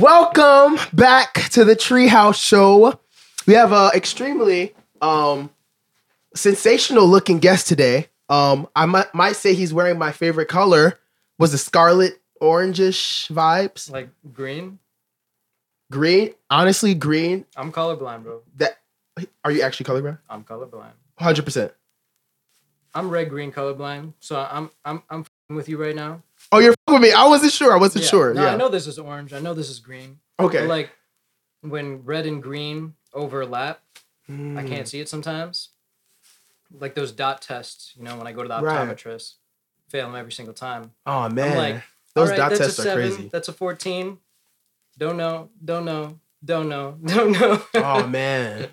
Welcome back to the Treehouse Show. We have a extremely um, sensational looking guest today. Um, I might, might say he's wearing my favorite color. Was the scarlet orangish vibes? Like green. Green, honestly, green. I'm colorblind, bro. That are you actually colorblind? I'm colorblind. Hundred percent. I'm red green colorblind, so I'm I'm I'm with you right now. Oh, you're with me. I wasn't sure. I wasn't Yeah. sure. No, yeah. I know this is orange. I know this is green. Okay. But like when red and green overlap, I Mm. can't see it sometimes. Like those dot tests, you know, when I go to the Right. optometrist, fail them every single time. Oh man, like, those right, dot that's tests a are seven. crazy. That's a 14. Don't know. Don't know. Don't know. Don't know. oh man.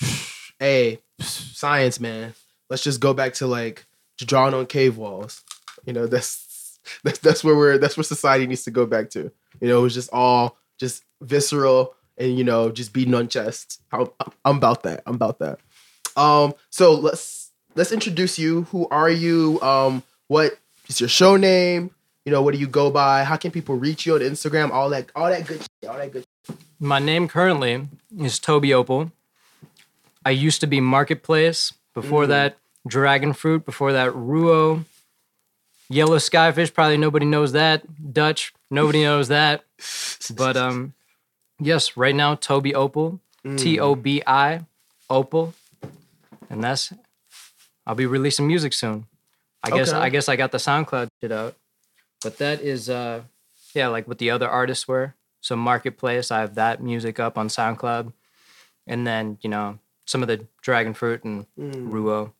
hey, science, man. Let's just go back to like drawing on cave walls. You know, that's that's that's where we're that's where society needs to go back to. You know, it was just all just visceral and you know just beating on chest. I'm, I'm about that. I'm about that. Um, so let's let's introduce you. Who are you? Um, what is your show name? You know, what do you go by? How can people reach you on Instagram? All that, all that good, shit, all that good. My name currently is Tobi Opal. I used to be Marketplace. Before Mm. that, Dragon Fruit. Before that, Ruo. Yellow Skyfish. Probably nobody knows that. Dutch. Nobody knows that. But um, yes, right now Tobi Opal. Mm. T O B I Opal. And that's. I'll be releasing music soon. I guess I guess I got the SoundCloud shit out. But that is uh yeah, like what the other artists were. So Marketplace, I have that music up on SoundCloud. And then, you know, some of the Dragon Fruit and Mm. Ruo.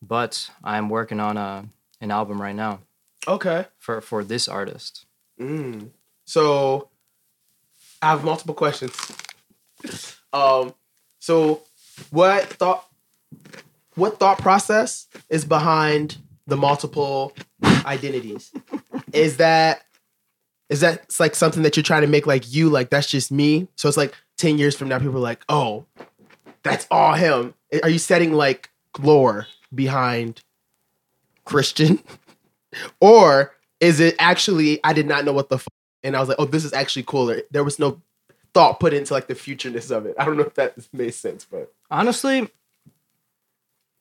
But I'm working on a an album right now Okay. for for this artist. Mm. So I have multiple questions. Um, so what thought what thought process is behind the multiple identities? is that is that like something that you're trying to make like you like that's just me? So it's like 10 years from now people are like, "Oh, that's all him." Are you setting like lore behind Christian? or is it actually I did not know what the f- and I was like, oh, this is actually cooler. There was no thought put into like the futureness of it. I don't know if that made sense, but Honestly,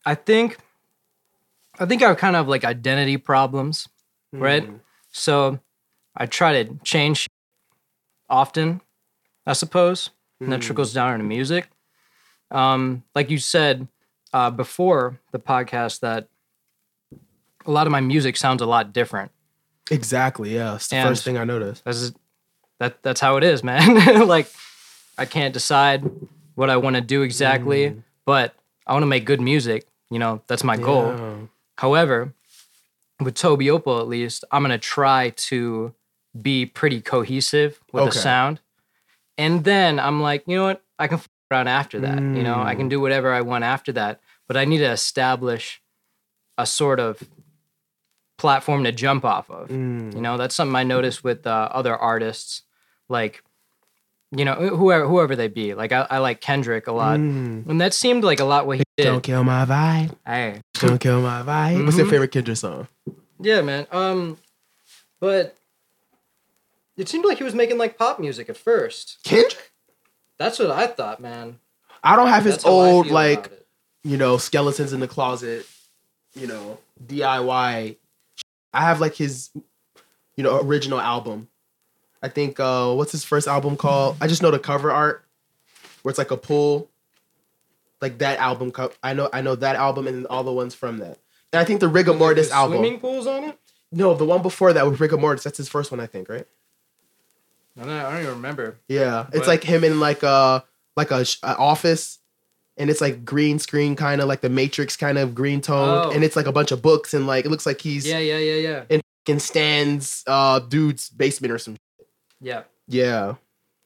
I think I think I have kind of like identity problems. Right. Mm. So I try to change often, I suppose, and that Mm. trickles down into music. Um, like you said uh, before the podcast, that a lot of my music sounds a lot different. Exactly. Yeah, it's the And- first thing I noticed. That's that that's how it is, man. like I can't decide what I want to do exactly, Mm. but I want to make good music. You know, that's my goal. Yeah. However, with Tobi Opal at least, I'm gonna try to be pretty cohesive with Okay. the sound. And then I'm like, you know what? I can f- around after that. You know, I can Mm. do whatever I want after that. But I need to establish a sort of platform to jump off of. Mm. You know, that's something I noticed with uh, other artists, like, you know, whoever whoever they be. Like I, I like Kendrick a lot, Mm. and that seemed like a lot what he did. Don't kill my vibe. Hey, Don't kill my vibe. What's your Mhm. favorite Kendrick song? Yeah, man. Um, but it seemed like he was making like pop music at first. Kendrick? That's what I thought, man. I don't have his That's old like you know skeletons in the closet, you know DIY. I have like his you know original album. I think uh what's his first album called? I just know the cover art where it's like a pool. Like that album co- I know I know that album and all the ones from that. And I think the Rigor Mortis With album. Swimming pools on it. No, the one before that with Rigor Mortis. That's his first one, I think, right? I don't, I don't even remember. Yeah, it's like him in like a like a, a office, and it's like green screen kind of like the Matrix kind of green tone, Oh. and it's like a bunch of books and like it looks like he's Yeah, yeah, yeah, yeah, in Stan's uh dude's basement or some. shit. yeah. Yeah,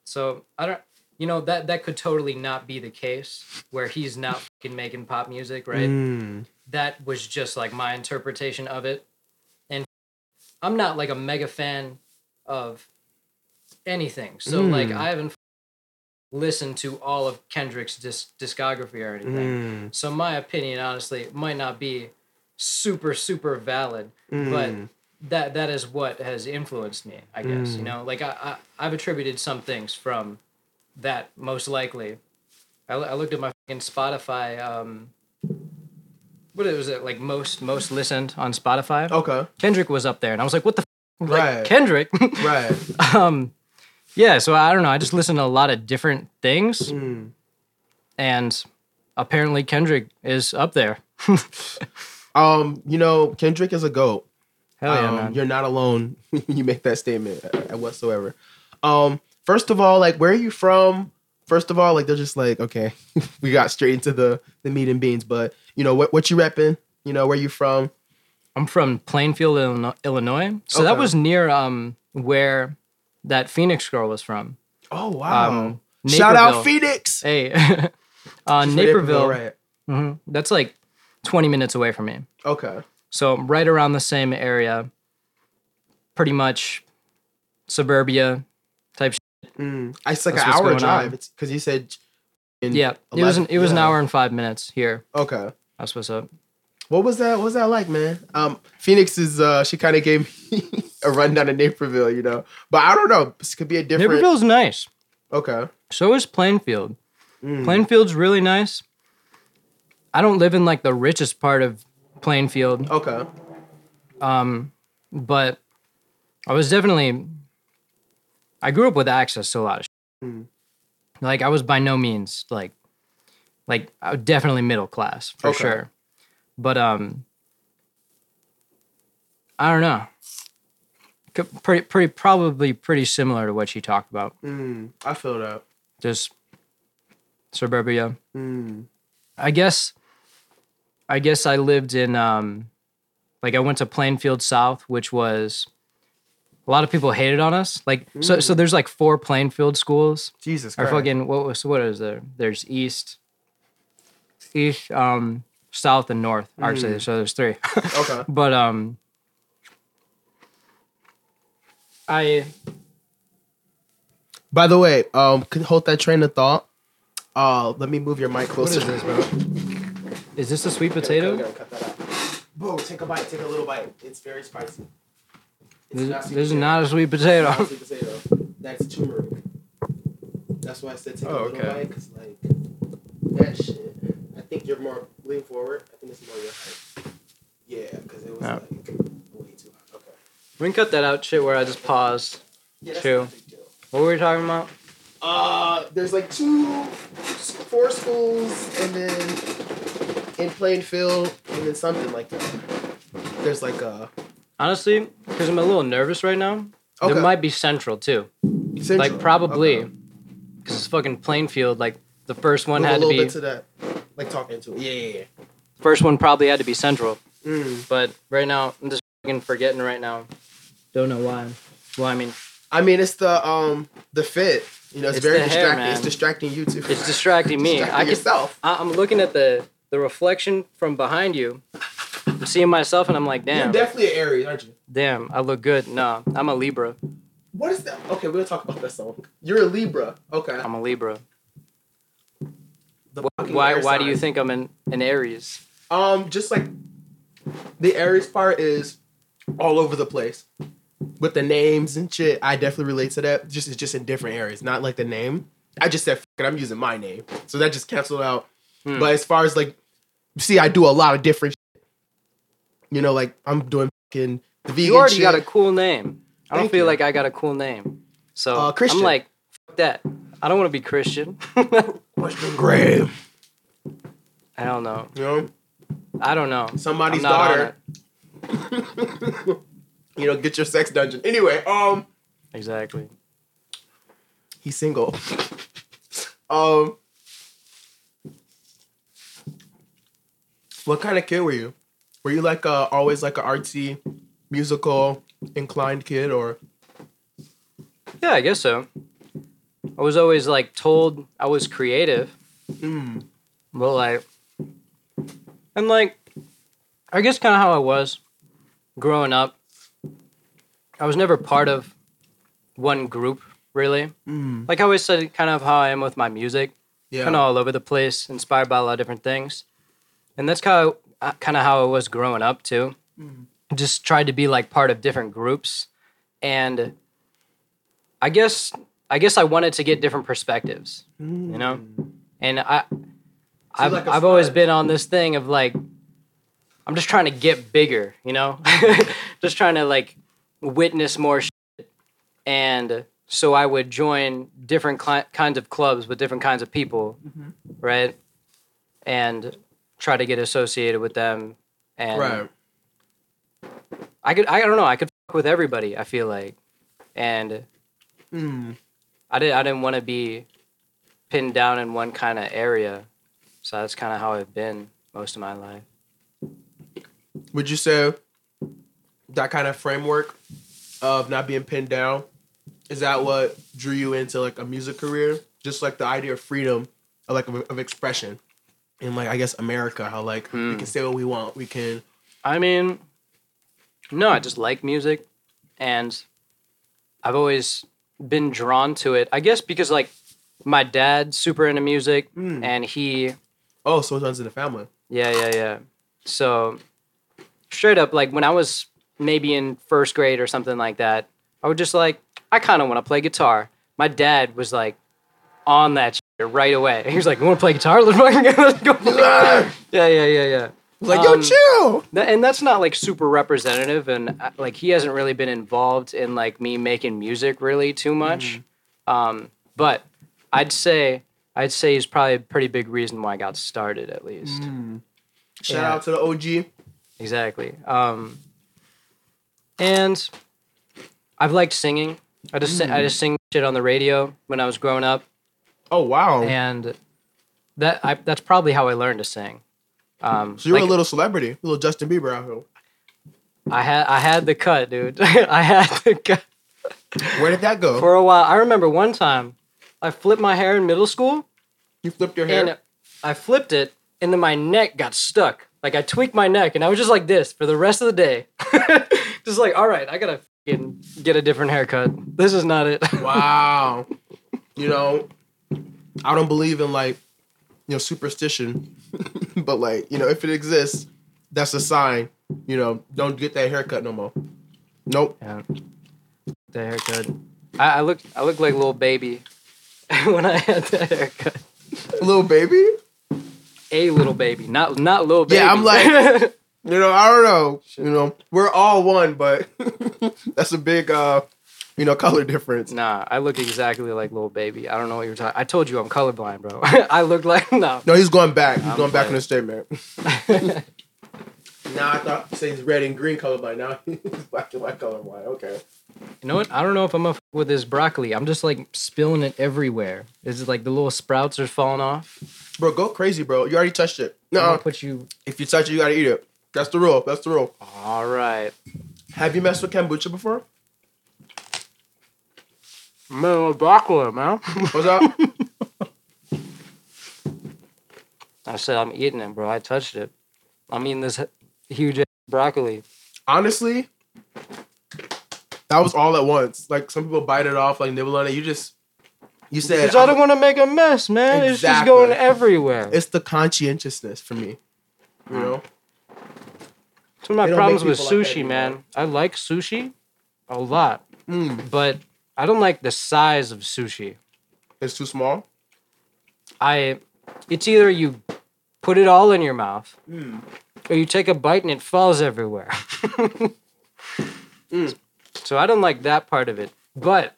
So I don't. You know that that could totally not be the case where he's not fucking making pop music, right? Mm. that was just like my interpretation of it. And I'm not like a mega fan of anything. So like Mm. I haven't listened to all of Kendrick's disc- discography or anything. Mm. So my opinion honestly might not be super super valid, Mm. but that that is what has influenced me. I guess Mm. you know, like I, I I've attributed some things from that most likely. I, I looked at my fucking Spotify. Um, what was it like most most listened on Spotify? Okay. Kendrick was up there, and I was like, "What the f-? like Right. Kendrick?" Right. um, yeah. So I don't know. I just listen to a lot of different things, Mm. and apparently Kendrick is up there. Um, you know, Kendrick is a goat. Hell yeah, um, man. You're not alone when you make that statement uh, whatsoever. Um, first of all, like, where are you from? First of all, like, they're just like, okay, we got straight into the the meat and beans. But you know, what what you repping? You know, where you from? I'm from Plainfield, Illinois. So that was near um where that Phoenix girl was from. Oh wow! Um, Shout out Phoenix. Hey, uh, Naperville, Naperville. right? mhm, that's like 20 minutes away from me. Okay. So right around the same area, pretty much suburbia type. Shit. Mm. It's like That's an hour drive. on. It's because you said. in Yeah, it was an, it was an hour and five minutes here. Okay. That's what's up. What was that? What was that like, man? Um, Phoenix is. uh She kind of gave me a rundown of Naperville, you know. But I don't know. This could be a different. Naperville's nice. Okay. So is Plainfield. Mm. Plainfield's really nice. I don't live in like the richest part of Plainfield, Okay. um, but I was definitely. I grew up with access to a lot of. Shit. Mm. Like I was by no means like, like I was definitely middle class for Okay. sure, but um, I don't know. Pretty, pretty, probably pretty similar to what you talked about. Mm. I feel that. Just suburbia. Mm. I guess I guess I lived in um like I went to Plainfield South, which was a lot of people hated on us. Like so so there's like four Plainfield schools. Jesus Or Christ. fucking what was what is there? There's east east um south and north actually. So there's three. Okay. but um I By the way, um, can you hold that train of thought. Uh, let me move your mic closer. is this, bro? Is this a sweet potato? cut that out. Bro, take a bite. Take a little bite. It's very spicy. It's This, not this is potato. not a sweet potato. not sweet potato. That's turmeric. That's why I said take Oh, a little okay. bite, cause like that shit. I think you're more lean forward. I think it's more your height. Yeah, because it was Yeah. like way too hot. Okay. We can cut that out shit where I just paused. Yeah, that's True. not a big deal. What were we talking about? Uh, there's like two, four schools, and then in Plainfield, and then something like that. There's like a Honestly, because I'm a little nervous right now. Okay. There might be Central too. Central. Like probably, Okay. because it's fucking Plainfield. Like the first one Move had a to little be bit to that, like talking to it. Yeah, yeah, first one probably had to be Central. Mm. But right now I'm just fucking forgetting right now. Don't know why. Well, I mean, I mean, it's the um the fit. You know, it's, It's very hair, distracting. it's distracting you too. it's distracting me. Distracting I can, yourself. I, I'm looking at the the reflection from behind you. I'm seeing myself and I'm like, damn. You're definitely an Aries, aren't you? damn, I look good. Nah, I'm a Libra. What is that? Okay, we'll talk about that song. You're a Libra. Okay. I'm a Libra. The Why why do you think I'm an, an Aries? Um, just like the Aries part is all over the place with the names and shit. I definitely relate to that. Just it's just in different areas, not like the name. I just said it, I'm using my name, so that just canceled out. Hmm. But as far as like, see, I do a lot of different. Shit. You know, like I'm doing fucking the vegan. You already shit. got a cool name. I don't feel you. like I got a cool name. So Uh, Christian. I'm like, fuck that. I don't want to be Christian. Christian Graham. I don't know. You know, I don't know. somebody's I'm not daughter. you know, get your sex dungeon. Anyway, um. Exactly. He's single. um, what kind of kid were you? Were you like a, always like a artsy, musical inclined kid, or Yeah, I guess so. I was always like told I was creative, mm, but like, and like, I guess kind of how I was growing up. I was never part of one group really. mm, Like I always said, kind of how I am with my music. yeah, kind of all over the place, inspired by a lot of different things. And that's kind of kind of how I was growing up too. just tried to be like part of different groups, and I guess I guess I wanted to get different perspectives, you know, and I. I've, like I've always been on this thing of like I'm just trying to get bigger, you know? just trying to like witness more shit. And so I would join different cli- kinds of clubs with different kinds of people, right? And try to get associated with them. And Right. I could, I don't know, I could fuck with everybody, I feel like. And Mm. I didn't, I didn't want to be pinned down in one kind of area. So that's kind of how I've been most of my life. Would you say that kind of framework of not being pinned down is that what drew you into like a music career? Just like the idea of freedom, of like of, of expression, in like I guess America, how like we Hmm. can say what we want, we can. I mean, no, I just like music, and I've always been drawn to it. I guess because like my dad's super into music, Mm. and he, Oh, so it runs in the family. yeah, yeah, yeah. So straight up, like when I was maybe in first grade or something like that, I would just like, I kind of want to play guitar. My dad was like on that right away. He was like, "You want to play guitar? Let's fucking- let's go." Yeah. yeah, yeah, yeah, yeah. It's like, yo, Um, chill. Th- and that's not like super representative and uh, like he hasn't really been involved in like me making music really too much um but i'd say i'd say he's probably a pretty big reason why i got started at least Shout yeah. out to the OG. exactly um and i've liked singing i just si- i just sing shit on the radio when i was growing up Oh wow. and that I, that's probably how i learned to sing um so you're like, a little celebrity, a little Justin Bieber out here. i had i had the cut dude i had the cut Where did that go? for a while. I remember one time I flipped my hair in middle school you flipped your hair. and I flipped it and then my neck got stuck. Like I tweaked my neck and I was just like this for the rest of the day. just like, all right, I gotta get a different haircut. This is not it. Wow. you know, I don't believe in like, you know, superstition, but like, you know, if it exists, that's a sign. You know, don't get that haircut no more. Nope. yeah. The haircut. I, I looked I look like a little baby when I had that haircut. Little baby. A little baby, not not little baby. Yeah, I'm like- You know, I don't know. You know, we're all one, but that's a big, uh, you know, color difference. Nah, I look exactly like little baby. I don't know what you're talking. I told you I'm colorblind, bro. I look like no. No, he's going back. He's I'm going back on playing. his statement. now I thought say said he's red and green colorblind. Now he's black and white colorblind. Okay. You know what? I don't know if I'm gonna with this broccoli. I'm just like spilling it everywhere. Is it like the little sprouts are falling off? Bro, go crazy, bro. You already touched it. I'm No, put you. if you touch it, you gotta eat it. That's the rule. That's the rule. All right. Have you messed with kombucha before? Man, broccoli, man. What's up? I said I'm eating it, bro. I touched it. I'm eating this huge broccoli. Honestly, that was all at once. Like some people bite it off, like nibble on it. You just, you said, Because I don't want to make a mess, man. It's just going everywhere. it's the conscientiousness for me. You know, Some of my problems with people like that sushi, man. I like sushi a lot, mm, but I don't like the size of sushi. it's too small. I it's either you put it all in your mouth Mm. or you take a bite and it falls everywhere. Mm. So I don't like that part of it. But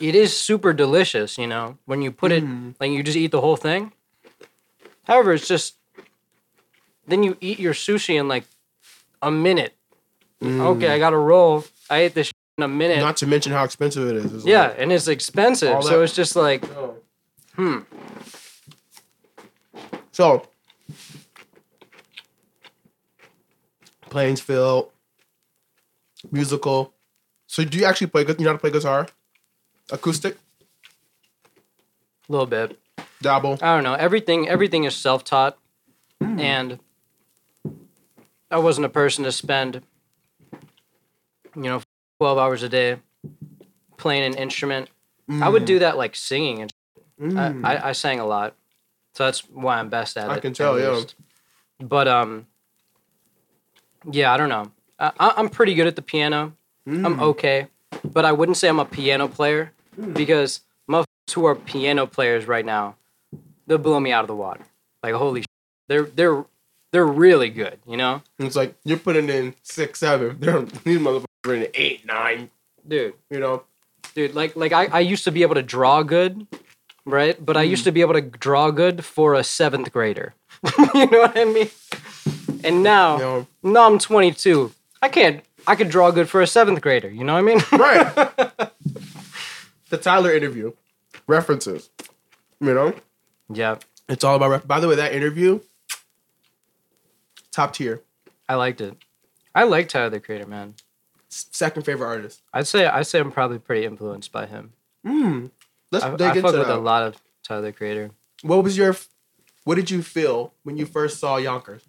it is super delicious, you know, when you put it Mm. like you just eat the whole thing. However, it's just then you eat your sushi in like a minute. Okay, I got to roll. I ate this a minute. Mm. Not to mention how expensive it is. It's yeah, like, and it's expensive. So it's just like, oh. hmm. So, Plainsfield, musical. So, do you actually play? gu- You know how to play guitar? Acoustic, A little bit. dabble. I don't know. Everything everything is self taught, and I wasn't a person to spend, you know, twelve hours a day playing an instrument. I would do that like singing, and Mm. I, I, I sang a lot, so that's why I'm best at I it. I can tell, yeah. But um, yeah, I don't know. I, I'm pretty good at the piano. Mm. I'm okay, but I wouldn't say I'm a piano player because motherfuckers who are piano players right now, they'll blow me out of the water. Like holy, sh- they're they're they're really good. You know, It's like you're putting in six, seven. They're these motherfuckers in eight, nine. dude, You know. dude. Like like I, I used to be able to draw good, right? But I Mm. used to be able to draw good for a seventh grader. you know what I mean? And now, You know. now I'm 22. I can't. I could draw good for a seventh grader. You know what I mean? Right. the Tyler interview. References. You know? yeah, It's all about ref- by the way, that interview, top tier. I liked it. I like Tyler the Creator, man. Second favorite artist. I'd say I'd say I'm probably pretty influenced by him. Mm. Let's I, dig I into fuck that. with a lot of Tyler the Creator. What was your what did you feel when you first saw Yonkers?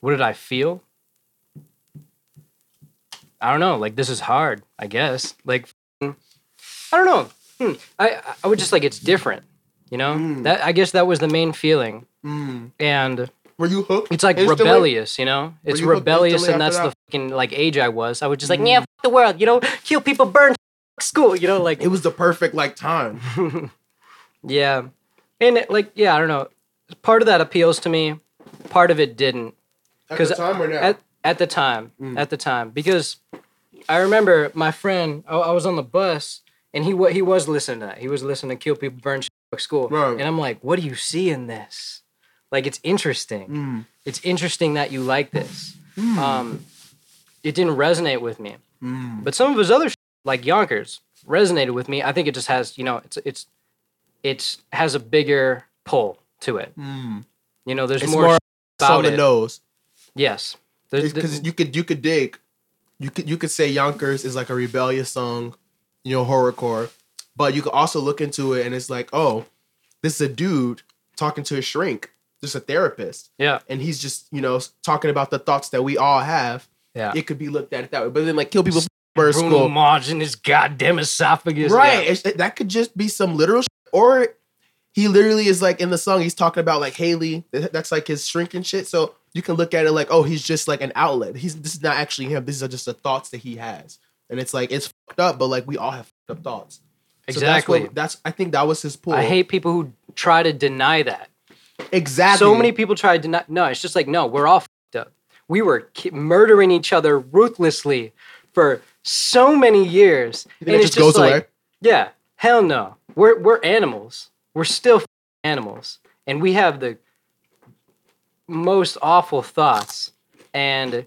What did I feel? I don't know. Like this is hard. I guess. Like I don't know. Hmm. I I would just like it's different. You know. Mm. That I guess that was the main feeling, Mm. and Were you hooked? it's like instantly? rebellious. You know. It's you rebellious, and that's after the fucking like age I was. I was just like, Mm. yeah, the world. You know, kill people, burn school. You know, like It was the perfect like time. yeah, and it, like yeah, I don't know. Part of that appeals to me. Part of it didn't. At the time or now? At at the time, Mm. at the time, because I remember my friend. I, I was on the bus, and he what he was listening to that. He was listening to Kill People, Burn School, Right. and I'm like, what do you see in this? Like, it's interesting. Mm. It's interesting that you like this. Mm. Um, it didn't resonate with me, Mm. but some of his other sh- like Yonkers resonated with me. I think it just has, you know, it's it's it's has a bigger pull to it. Mm. You know, there's It's more, more about the it. nose. Yes, because you could you could dig, you could you could say Yonkers is like a rebellious song, you know, horrorcore, but you could also look into it and it's like, oh, this is a dude talking to a shrink, just a therapist, yeah, and he's just you know talking about the thoughts that we all have. yeah. It could be looked at that way, but then like kill people first Bruno school, Mars in his goddamn esophagus. right? Yeah. That could just be some literal, sh- or he literally is like in the song he's talking about like Haley. That's like his shrinking shit. So you can look at it like, oh, he's just like an outlet. He's this is not actually him. These are just the thoughts that he has, and it's like it's fucked up, but like we all have fucked up thoughts. So Exactly. that's, what, that's I think that was his pull. I hate people who try to deny that. Exactly. So many people tried to deny. No, it's just like no, we're all fucked up. We were ki- murdering each other ruthlessly for so many years, You think it just goes like, away? yeah, hell no. We're we're animals. We're still f- animals, and we have the most awful thoughts. And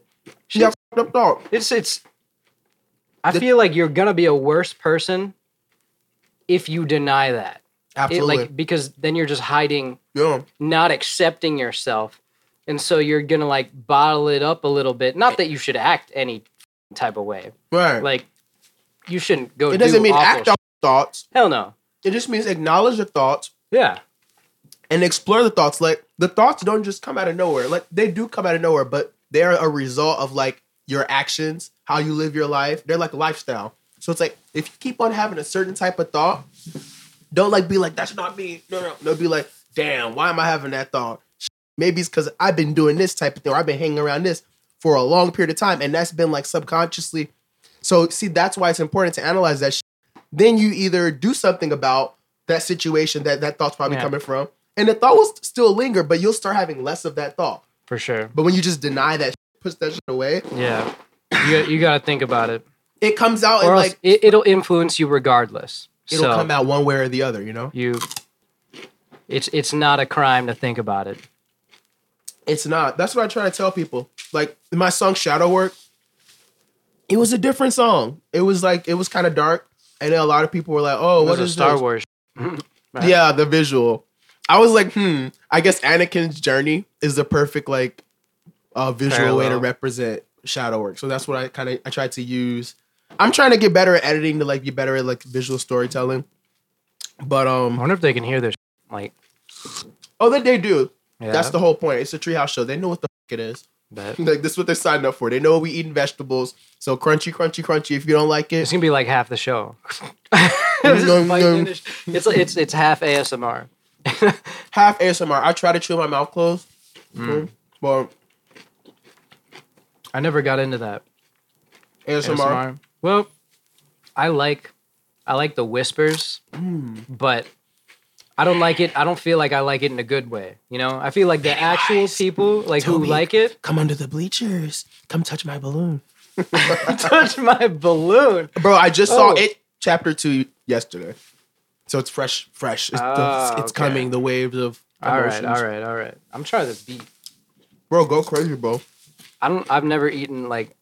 Yeah, up thought. It's it's. I The- feel like you're gonna be a worse person if you deny that. It, like because then you're just hiding, yeah. not accepting yourself, and so you're gonna like bottle it up a little bit. Not that you should act any type of way. Right. Like you shouldn't go. it doesn't do mean act out thoughts. Hell no. It just means acknowledge the thoughts Yeah. and explore the thoughts. Like the thoughts don't just come out of nowhere. Like they do come out of nowhere, but they are a result of like your actions, how you live your life. They're like lifestyle. So it's like if you keep on having a certain type of thought, don't like be like that's not me. No, no, no. Be like, damn, why am I having that thought? Maybe it's because I've been doing this type of thing. Or I've been hanging around this for a long period of time, and that's been like subconsciously. So see, that's why it's important to analyze that. Shit. Then you either do something about that situation that that thought's probably Yeah. coming from, and the thought will still linger, but you'll start having less of that thought. For sure. But when you just deny that, shit, push that shit away, Yeah. You got, you got to think about it, it comes out or and like it, it'll influence you regardless. It'll so come out one way or the other. You know, you. It's it's not a crime to think about it. it's not. That's what I try to tell people. Like in my song Shadow Work, it was a different song. It was like it was kind of dark, and then a lot of people were like, "Oh, what a Star this? Wars? Right. Yeah, the visual. I was like, hmm. I guess Anakin's journey is the perfect like uh, visual way to represent shadow work. So that's what I kind of I tried to use. I'm trying to get better at editing to like be better at like visual storytelling. But um, I wonder if they can hear this. Like, oh, that they do. yeah, That's the whole point. It's a treehouse show. They know what the fuck it is. bet. Like this is what they're signed up for. They know we eating vegetables. So crunchy, crunchy, crunchy. If you don't like it, It's gonna be like half the show. Nom. it's it's it's half ASMR. half ASMR. I try to chew my mouth closed, Mm. but I never got into that. ASMR. ASMR. Well, I like I like the whispers, Mm. but I don't like it. I don't feel like I like it in a good way. You know, I feel like the actual people like who like it Come under the bleachers. Come touch my balloon. touch my balloon. Bro, I just saw Oh. it chapter two yesterday. So it's fresh, fresh. It's, the- Ah, it's okay. coming, the waves of All right, emotions. all right, all right. I'm trying to beat. Bro, go crazy, bro. I don't. I've never eaten like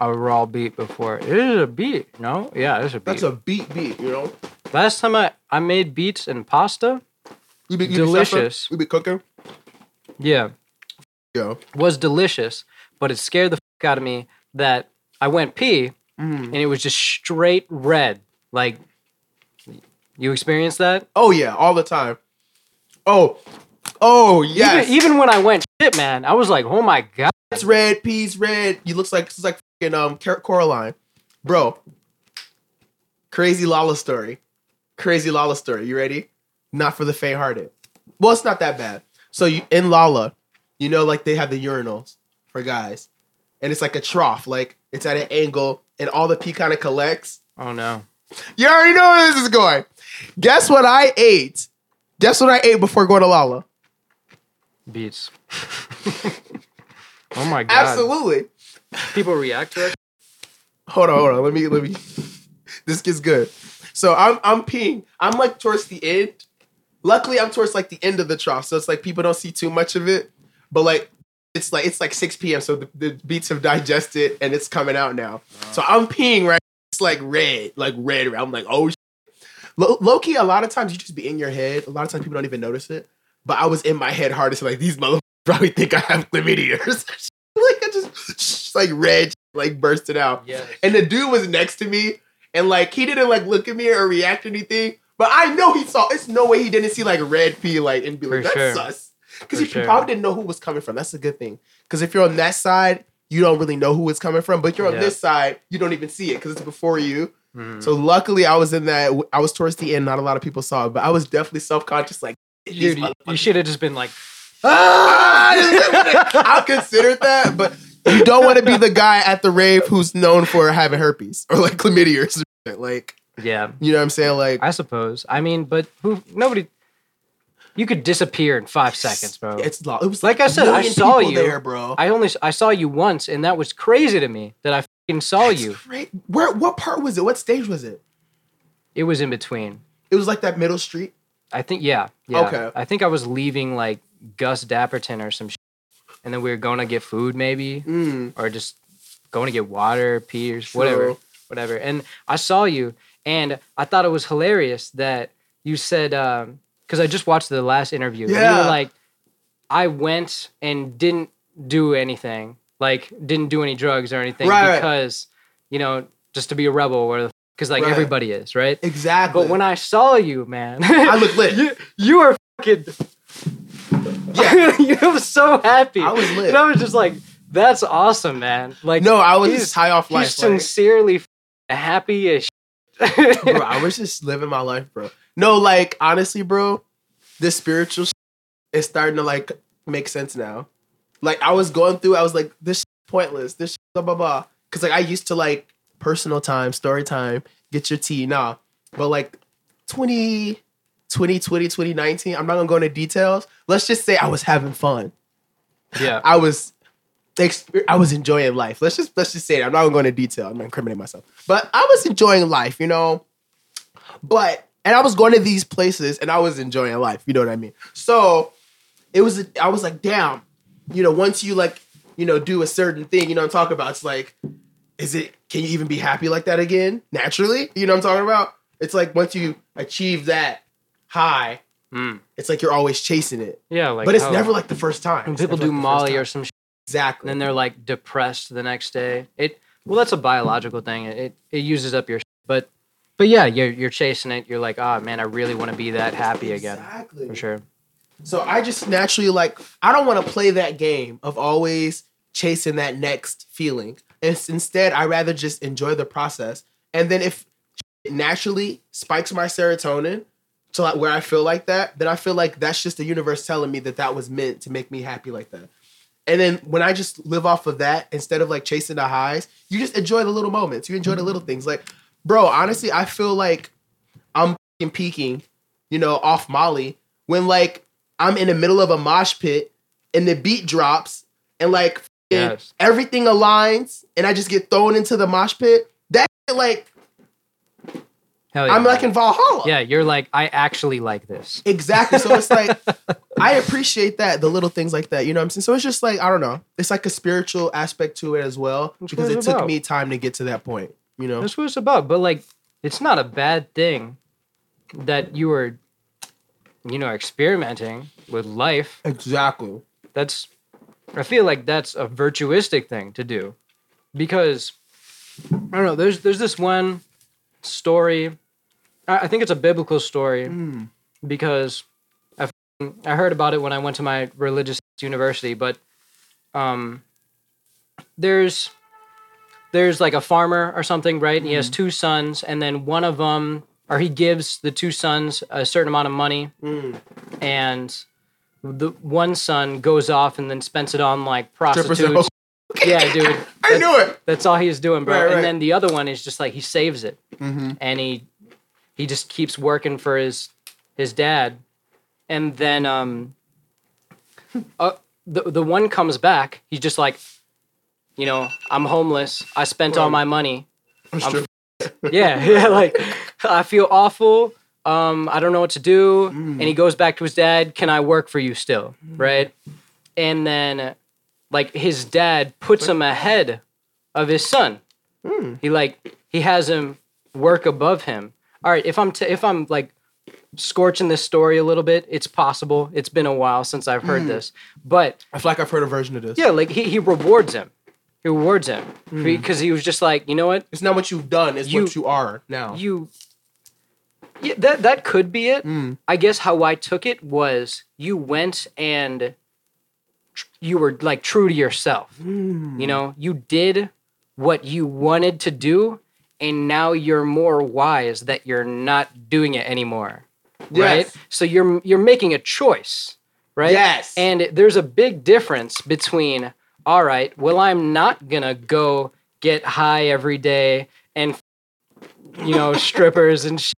a raw beet before. It is a beet, no? Yeah, it's a beet. That's a beat beat, you know? Last time I I made beets and pasta. You be, you Delicious. Be, you be cooking? Yeah, Yeah. was delicious, but it scared the fuck out of me that I went pee Mm. and it was just straight red. Like, you experienced that? Oh yeah, all the time. Oh, oh yes. Even, even when I went shit, man, I was like, oh my god. it's red, peas red. You looks like it's like fucking um Coraline, bro. Crazy Lolla story, crazy Lolla story. You ready? Not for the faint-hearted. Well, it's not that bad. So you in Lolla, you know, like they have the urinals for guys, and it's like a trough, like it's at an angle, and all the pee kind of collects. Oh no. You already know where this is going. Guess what I ate? Guess what I ate before going to Lolla? Beets. oh my god. Absolutely. People react to it. Hold on, hold on. Let me let me. This gets good. So I'm I'm peeing. I'm like towards the end. Luckily, I'm towards like the end of the trough, so it's like people don't see too much of it. But like it's like it's like 6 p.m. So the, the beats have digested and it's coming out now. Uh-huh. So I'm peeing right. It's like red, like red. I'm like oh. Low, low key, a lot of times you just be in your head. A lot of times people don't even notice it. But I was in my head hardest. Like these motherfuckers probably think I have chlamydia. or some shit. like I just like red, like bursted out. Yeah. And the dude was next to me, and like he didn't like look at me or react or anything. But I know he saw. It's no way he didn't see like red pee like and be like For that's sure. sus. Because he sure. probably didn't know who was coming from. That's a good thing. Because if you're on that side, you don't really know who it's coming from. But you're on Yeah. this side, you don't even see it because it's before you. Mhm. So luckily, I was in that. I was towards the end. Not a lot of people saw it, but I was definitely self conscious. Like, Dude, you, you should have just been like, Ah! I considered that, but you don't want to be the guy at the rave who's known for having herpes or like chlamydia or something. Like, yeah, you know what I'm saying? Like, I suppose. I mean, but who? Nobody. You could disappear in five seconds, bro. it's lo- it was Like I said, I saw you. there, bro. I only I saw you once, and that was crazy to me that I fucking saw That's you. great. Where? What part was it? What stage was it? It was in between. It was like that middle street. I think yeah, yeah. Okay. I think I was leaving like Gus Dapperton or some shit, and then we were going to get food maybe, Mm, or just going to get water, pee, or whatever, Sure. whatever. And I saw you, and I thought it was hilarious that you said because I just watched the last interview. And you Yeah. were like, I went and didn't do anything, like didn't do any drugs or anything Right, right. because you know just to be a rebel or because like Right. everybody is right. exactly. But when I saw you, man, I look lit. you, you were fucking. Yeah. you were so happy. I was lit. And I was just like, "That's awesome, man!" Like, no, I was just high off he's life. Like, sincerely f- happy as. shit. bro, I was just living my life, bro. No, like honestly, bro, this spiritual shit is starting to like make sense now. Like I was going through, I was like, this shit pointless. This shit, blah blah blah. Because like I used to like personal time, story time, get your tea, nah. But like 20, 2020, 2019, I'm not gonna go into details. Let's just say I was having fun. yeah, I was I was enjoying life. Let's just let's just say that. I'm not gonna go into detail. I'm not incriminating myself. But I was enjoying life, you know. But and I was going to these places and I was enjoying life, you know what I mean? So it was I was like, damn, you know, once you like, you know, do a certain thing, you know what I'm talking about? It's like, is it can you even be happy like that again? Naturally? You know what I'm talking about? It's like once you achieve that high, Mm. it's like you're always chasing it. yeah. Like, but it's never like the first time. when people do like Molly or some, shit, Exactly. and then they're like depressed the next day. It well, that's a biological thing. It it uses up your, but but yeah, you're you're chasing it. You're like, oh man, I really want to be that happy again Exactly. for sure. So I just naturally like I don't want to play that game of always chasing that next feeling. And s- instead, I rather just enjoy the process. And then if naturally spikes my serotonin to like where I feel like that, then I feel like that's just the universe telling me that that was meant to make me happy like that. And then when I just live off of that instead of like chasing the highs, you just enjoy the little moments. You enjoy the little things. Like, bro, honestly, I feel like I'm peaking, you know, off Molly when like I'm in the middle of a mosh pit and the beat drops and like Yes. everything aligns and I just get thrown into the mosh pit. That like Hell yeah. I'm like in Valhalla. yeah, you're like, I actually like this. Exactly. So it's like I appreciate that, the little things like that. You know what I'm saying? So it's just like, I don't know. It's like a spiritual aspect to it as well. That's because it took about. me time to get to that point. You know? That's what it's about. But like, it's not a bad thing that you were, you know, experimenting with life. Exactly. That's, I feel like that's a virtuistic thing to do, because I don't know. There's there's this one story. I, I think it's a biblical story Mm. because I, heard about it when I went to my religious university. But um, there's there's like a farmer or something, right? And he has two sons, and then one of them, or he gives the two sons a certain amount of money, Mm. and the one son goes off and then spends it on like prostitutes. Yeah, dude. I knew it. That's all he's doing, bro. Right, right. And then the other one is just like he saves it, Mm-hmm. and he he just keeps working for his his dad, and then um, uh, the the one comes back. He's just like, you know, I'm homeless. I spent all my money. I'm yeah, yeah, like I feel awful. Um, I don't know what to do. And he goes back to his dad. Can I work for you still? Right? And then, like his dad puts him ahead of his son. Mm. He like he has him work above him. All right, if I'm t- if I'm like scorching this story a little bit, it's possible. It's been a while since I've heard this, but I feel like I've heard a version of this. yeah, like he, he rewards him. He rewards him because he was just like, you know what, It's not what you've done, it's You- what you are now. you yeah, that that could be it. Mm. I guess how I took it was you went and tr- you were like true to yourself. Mm. You know, you did what you wanted to do and now you're more wise that you're not doing it anymore. Right? So you're you're making a choice, right? Yes. And there's a big difference between all right, well I'm not going to go get high every day and you know, strippers and sh-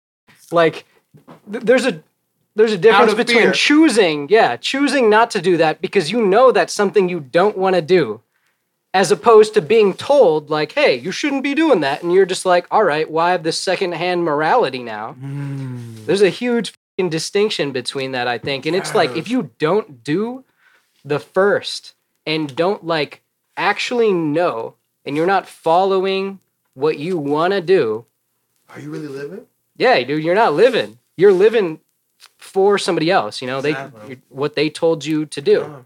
like there's a there's a difference between fear. choosing, yeah, choosing not to do that because you know that's something you don't want to do as opposed to being told like, "Hey, you shouldn't be doing that." And you're just like, "All right, well, I have this secondhand morality now." Mm. There's a huge fing distinction between that, I think. And it's like if you don't do the first and don't like actually know and you're not following what you want to do, Are you really living? yeah, dude, you're not living. You're living for somebody else, you know, they Exactly. you- what they told you to do. Yeah.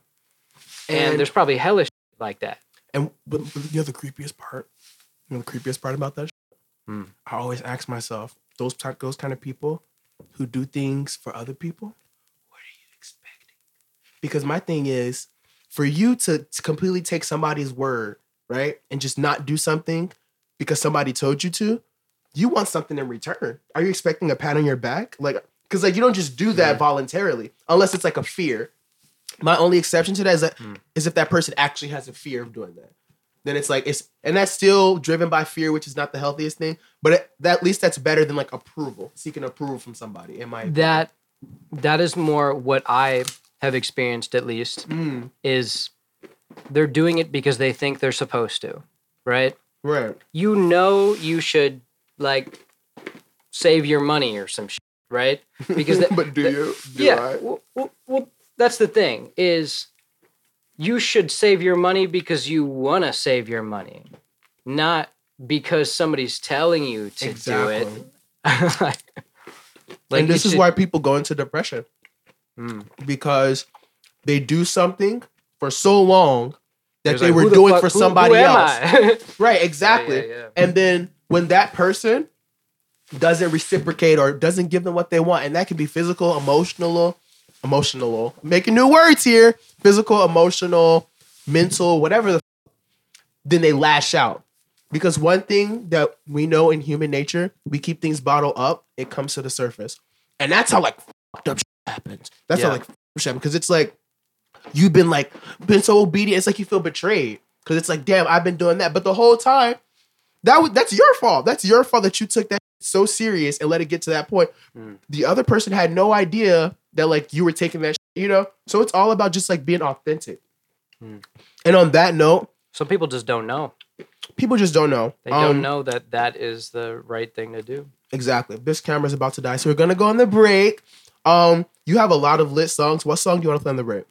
And, And- there's probably hellish like that. And but, but you know the creepiest part? You know the creepiest part about that? Hmm. I always ask myself, those type, those kind of people who do things for other people, what are you expecting? Because my thing is, for you to, to completely take somebody's word, right, and just not do something because somebody told you to, you want something in return. Are you expecting a pat on your back? Like, because like you don't just do that voluntarily, unless it's like a fear. My only exception to that is that is if that person actually has a fear of doing that. Then it's like it's and that's still driven by fear, which is not the healthiest thing. But it, that, at least that's better than like approval, seeking approval from somebody. In my opinion. That that is more what I have experienced at least Mm, is they're doing it because they think they're supposed to, right? right. You know you should like save your money or some shit, right? Because that, but do that- you? Do yeah, well, well, well, that's the thing is you should save your money because you want to save your money, not because somebody's telling you to Exactly. do it. like, and this you is why people go into depression Hmm. because they do something for so long that There's they like, were the doing fuck- for who- somebody who else. Right, exactly. yeah, yeah. And then when that person doesn't reciprocate or doesn't give them what they want, and that can be physical, emotional, emotional, making new words here, physical, emotional, mental, whatever the then they lash out. Because one thing that we know in human nature, we keep things bottled up, it comes to the surface. And that's how like fucked up shit happens. That's how like shit happens. Because it's like you've been like been so obedient. It's like you feel betrayed because it's like, damn, I've been doing that, but the whole time, that was that's your fault. That's your fault that you took that so serious and let it get to that point. Mm. The other person had no idea that like you were taking that, you know. So it's all about just like being authentic. Mm. And on that note, Some people just don't know. people just don't know. They Um, don't know that that is the right thing to do. Exactly. This camera's about to die, so we're gonna go on the break. Um, you have a lot of lit songs. What song do you want to play on the break?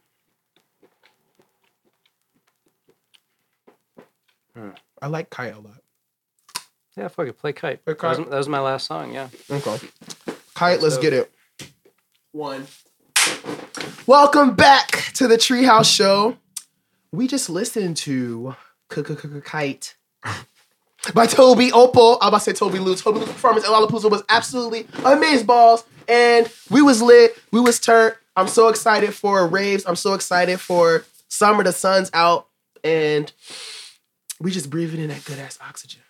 Hmm. I like Kite a lot. Yeah, fuck it. Play kite. Play That, was, Kite. that was my last song. Yeah. Okay. Kite, let's So- get it. One. Welcome back to the Treehouse Show. We just listened to Kite by Tobi Opal. I'm about to say Tobi Lou. Tobi Lou's performance at Lollapalooza was absolutely amazing balls. And we was lit. We was turned. I'm so excited for raves. I'm so excited for summer. The sun's out. And we just breathing in that good ass oxygen.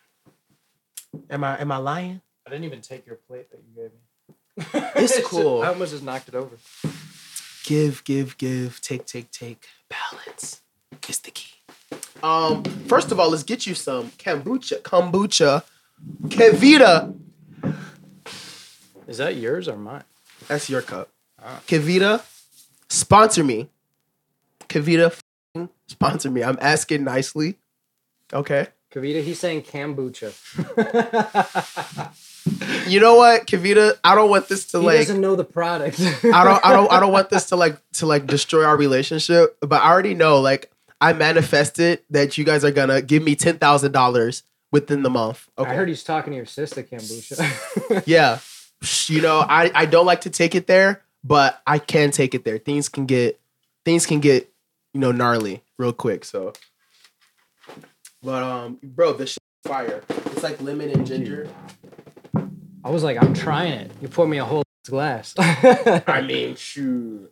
Am I am I lying? I didn't even take your plate that you gave me. It's cool. I almost just knocked it over. give, give, give, take, take, take. Balance is the key. Um, first of all, let's get you some kombucha, kombucha, Kevita. Is that yours or mine? That's your cup. Ah. Kevita, sponsor me. Kevita, f***ing sponsor me. I'm asking nicely. Okay. Kavita, he's saying kombucha. You know what, Kavita? I don't want this to like he like. doesn't know the product. I don't I don't I don't want this to like to like destroy our relationship, but I already know like I manifested that you guys are gonna give me ten thousand dollars within the month. Okay. I heard he's talking to your sister, kombucha. yeah. You know, I, I don't like to take it there, but I can take it there. Things can get things can get, you know, gnarly real quick. So but um bro, this shit is fire. It's like lemon and ginger. I was like, I'm trying it. You poured me a whole glass. I mean, shoot.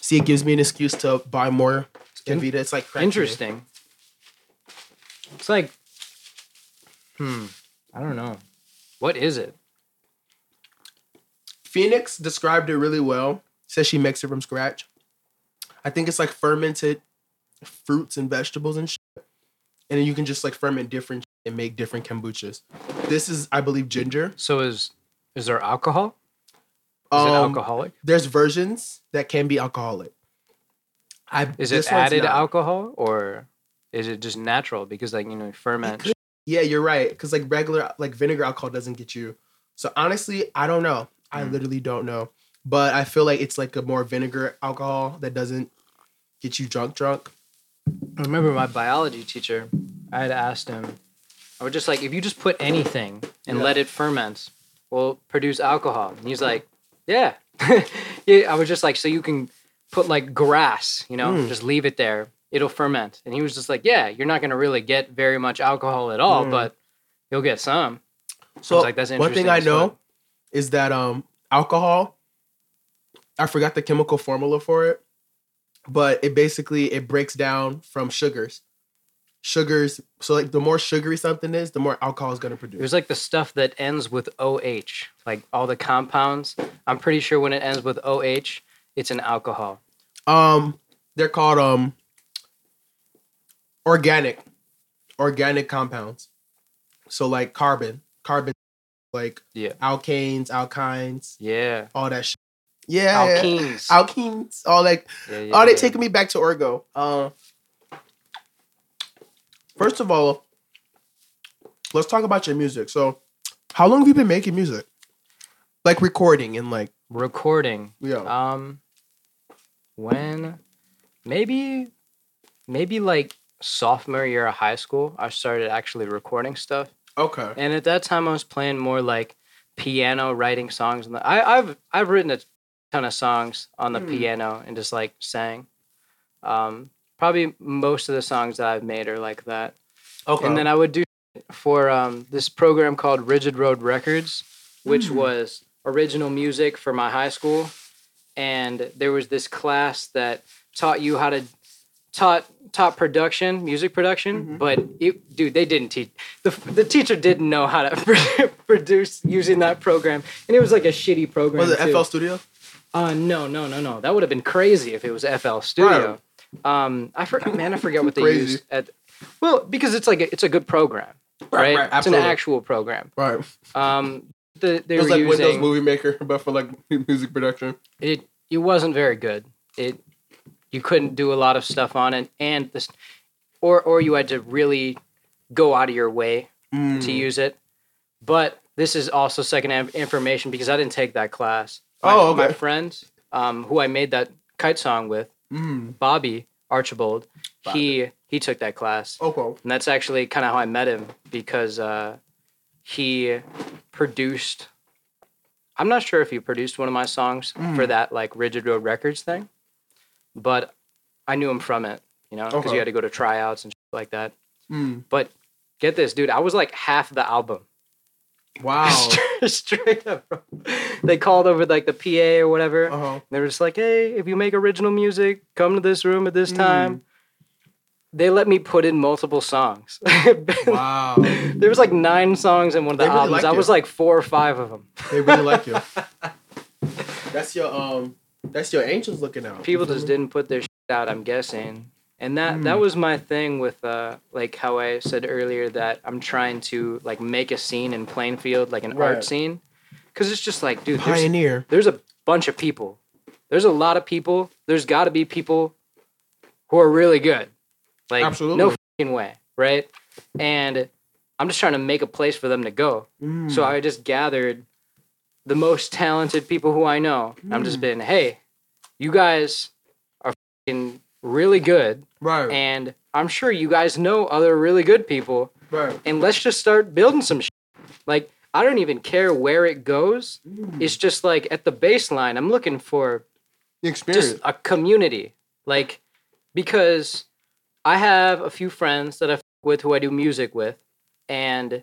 See, it gives me an excuse to buy more Evita. It's like. Interesting. It's like, hmm, I don't know. What is it? Phoenix described it really well. Says she makes it from scratch. I think it's like fermented fruits and vegetables and shit. And then you can just like ferment different shit and make different kombuchas. This is, I believe, ginger. So is is there alcohol? Is it Um, alcoholic? There's versions that can be alcoholic. I Is it added alcohol or is it just natural? Because like you know, ferment. could- Yeah, you're right. Because like regular like vinegar alcohol doesn't get you. So honestly, I don't know. I Mm. literally don't know. But I feel like it's like a more vinegar alcohol that doesn't get you drunk drunk. I remember my biology teacher. I had asked him. I was just like, if you just put anything and Yeah. let it ferment, will produce alcohol. And he's like, yeah. yeah. I was just like, so you can put like grass, you know, Mm. just leave it there. It'll ferment. And he was just like, yeah, you're not gonna really get very much alcohol at all, Mm. but you'll get some. So like, that's one thing I know is that um alcohol. I forgot the chemical formula for it, but it basically it breaks down from sugars. Sugars. So like the more sugary something is, the more alcohol is gonna produce. was like the stuff that ends with OH, like all the compounds. I'm pretty sure when it ends with OH, it's an alcohol. Um, they're called um organic, organic compounds. So like carbon, carbon, like Yeah. alkanes, alkynes, Yeah. all that shit. Yeah, Alkenes. alkenes, all like Yeah, yeah, Oh, they yeah. taking me back to Orgo. Uh, first of all, let's talk about your music. So, how long have you been making music? Like recording and like, recording. yeah. Um, when maybe maybe like sophomore year of high school, I started actually recording stuff. okay. And at that time, I was playing more like piano, writing songs. And I, I've I've written a ton of songs on the Hmm. piano and just like sang. Um, probably most of the songs that I've made are like that. Okay. And then I would do for um, this program called Rigid Road Records, which Hmm. was original music for my high school. And there was this class that taught you how to taught taught production, music production. Mhm. But it, dude, they didn't teach the the teacher didn't know how to produce using that program, and it was like a shitty program. was it too. FL Studio? Uh, no, no, no, no. That would have been crazy if it was FL Studio. Um, I for, man, I forget what they Crazy. used at. Well, because it's like a, it's a good program, right? right, it's an actual program. Right. Um, the, they It was like Windows Movie Maker, but for like music production. it. It wasn't very good. It you couldn't do a lot of stuff on it, and this, or or you had to really go out of your way Mm. to use it. But this is also secondhand information because I didn't take that class. My, Oh, okay. My friend, um, who I made that kite song with, Mm. Bobby Archibald, he he took that class, Okay. and that's actually kind of how I met him because uh, he produced. I'm not sure if he produced one of my songs Mm. for that like Rigid Road Records thing, but I knew him from it, you know, because Okay. you had to go to tryouts and shit like that. Mm. But get this, dude, I was like half the album. Wow. Straight- up, bro. They called over like the PA or whatever. Uh huh. They were just like, "Hey, if you make original music, come to this room at this Mm. time." They let me put in multiple songs. Wow. there was like nine songs in one of the They albums. I was like four or five of them. They really like you. That's your um. That's your angels looking out. People just didn't put their shit out. I'm guessing, and that that Mm. was my thing with uh like how I said earlier that I'm trying to like make a scene in Plainfield, like an Right. art scene, because it's just like, dude, there's pioneer. there's a bunch of people. There's a lot of people. There's got to be people who are really good. Like Absolutely. no fucking way, right? And I'm just trying to make a place for them to go. Mm. So I just gathered the most talented people who I know. I'm just Mm. been, hey, you guys are fucking really good, right. and I'm sure you guys know other really good people, right. and let's just start building some shit. Like I don't even care where it goes. Mm. It's just like at the baseline, I'm looking for The experience. just a community. Like, because I have a few friends that I f- with who I do music with and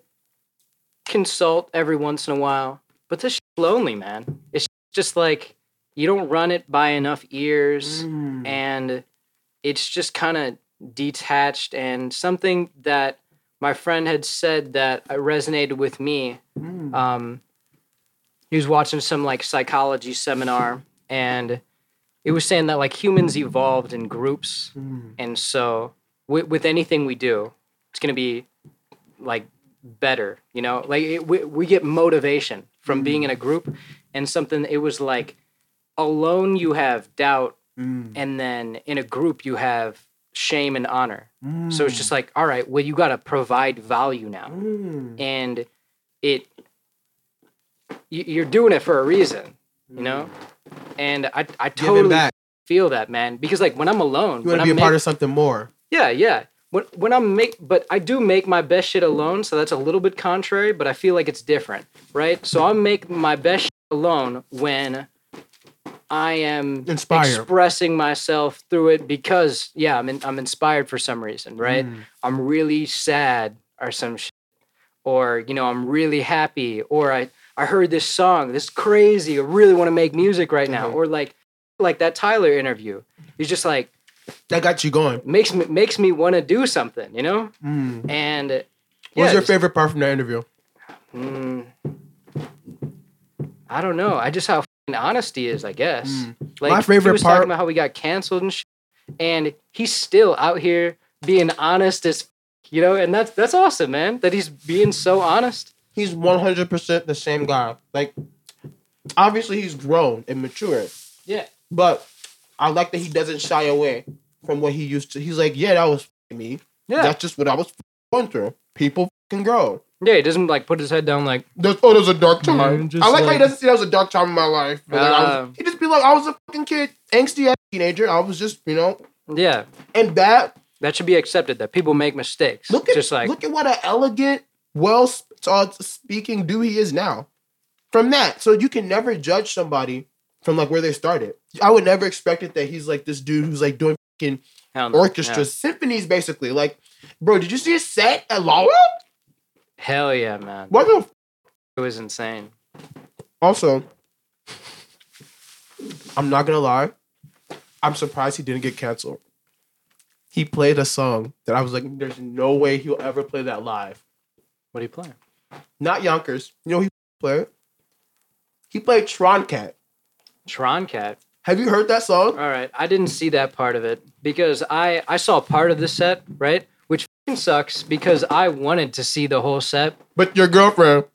consult every once in a while. But this shit's lonely, man. It's just like you don't run it by enough ears Mm. and it's just kind of detached and something that my friend had said that resonated with me Mm. um, he was watching some like psychology seminar and it was saying that like humans evolved in groups Mm. and so with, with anything we do it's going to be like better you know like it, we, we get motivation from being in a group and something it was like alone you have doubt Mm. and then in a group you have shame and honor so it's Mm. just like all right well you got to provide value now Mm. and it you- you're doing it for a reason you know and i i totally feel that man because like when i'm alone You want to be i'm a part make- of something more. yeah yeah when, when i'm make but i do make my best shit alone so that's a little bit contrary but i feel like it's different right so i make my best shit alone when i am Inspired. expressing myself through it because yeah i'm in, i'm inspired for some reason right Mm. I'm really sad or some shit. Or, you know, I'm really happy. Or I, I heard this song, this is crazy. I really want to make music right now. Mhm. Or like like that Tyler interview. He's just like That got you going. makes me makes me want to do something, you know? Mm. And What yeah, was your favorite part from that interview? mm, I don't know. I just how honesty is, I guess. Mm. Like My favorite he was part- talking about how we got canceled and shit, and he's still out here being honest as you know, and that's that's awesome, man. That he's being so honest. He's 100% the same guy. Like, obviously, he's grown and matured. Yeah. But I like that he doesn't shy away from what he used to. He's like, yeah, that was me. Yeah. That's just what I was going through. People can grow. Yeah, he doesn't like put his head down like There's, oh, there's a dark time. Just I like, how he doesn't see that was a dark time in my life. But like, I Uh, was, he just be like, I was a fucking kid, angsty ass teenager. I was just, you know, yeah. and that. That should be accepted that people make mistakes. Look at just like look at what an elegant, well sp- speaking dude he is now. From that, so you can never judge somebody from like where they started. I would never expect it that he's like this dude who's like doing fucking hell no. orchestras, symphonies, basically. Like, bro, did you see his set at Lolla? Hell yeah, man. What the? F- It was insane. also, I'm not gonna lie. I'm surprised he didn't get canceled. He played a song that I was like, "There's no way he'll ever play that live." What are you playing? Not Yonkers. You know he played? He played Tron Cat. Tron Cat. Have you heard that song? All right, I didn't see that part of it because I I saw part of the set, right? Sucks because I wanted to see the whole set. But your girlfriend.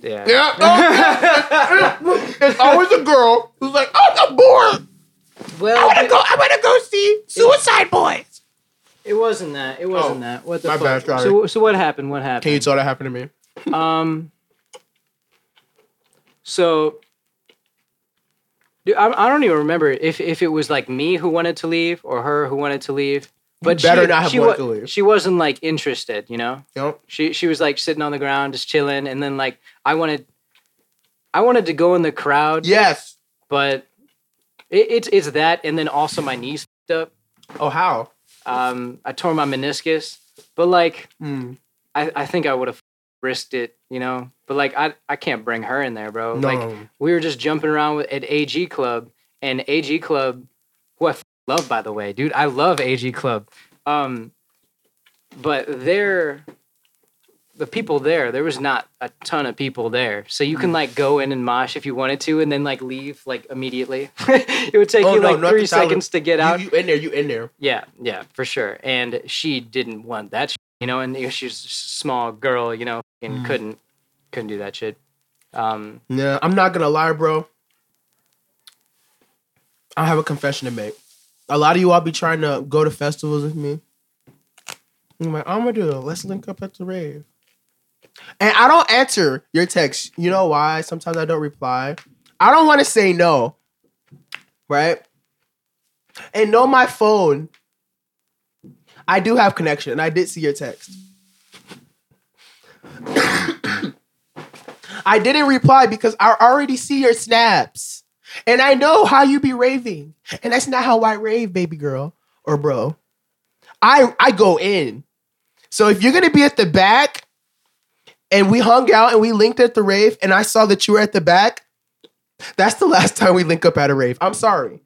Yeah. Yeah. oh, it's always a girl who's like, oh, I'm bored. Well, I Well, wanna go. I wanna go see Suicide Boys. it wasn't that. It wasn't Oh, that. What the my fuck? bad, sorry. So so what happened? What happened? Can you tell that happened to me? Um. So. Dude, I, I don't even remember if, if it was like me who wanted to leave or her who wanted to leave. But better she, not have she wanted wa- to leave. She wasn't like interested, you know. Know? She she was like sitting on the ground, just chilling, and then like I wanted, I wanted to go in the crowd, Yes. but it, it's it's that, and then also my knees up. Oh, how? Um, I tore my meniscus, but like Mm. I I think I would have risked it, you know. But like I I can't bring her in there, bro. No. Like we were just jumping around with, at AG Club, and AG Club, who I f- love by the way, dude. I love AG Club. Um, but they're the people there. There was not a ton of people there, so you Hmm. can like go in and mosh if you wanted to, and then like leave like immediately. it would take Oh, you no, like not three the seconds to get You, out. you in there? You in there? Yeah, yeah, for sure. And she didn't want that, shit, you know. And she's a small girl, you know, and Mm. couldn't couldn't do that shit. Um, Yeah, I'm not gonna lie, bro. I have a confession to make. A lot of you all be trying to go to festivals with me. I'm like, I'm gonna do it. Let's link up at the rave. And I don't answer your text. You know why? Sometimes I don't reply. I don't want to say no. Right? And know my phone. I do have connection, and I did see your text. I didn't reply because I already see your snaps. And I know how you be raving. And that's not how I rave, baby girl or bro. I I go in. So if you're gonna be at the back and we hung out and we linked at the rave and I saw that you were at the back, that's the last time we link up at a rave. I'm sorry.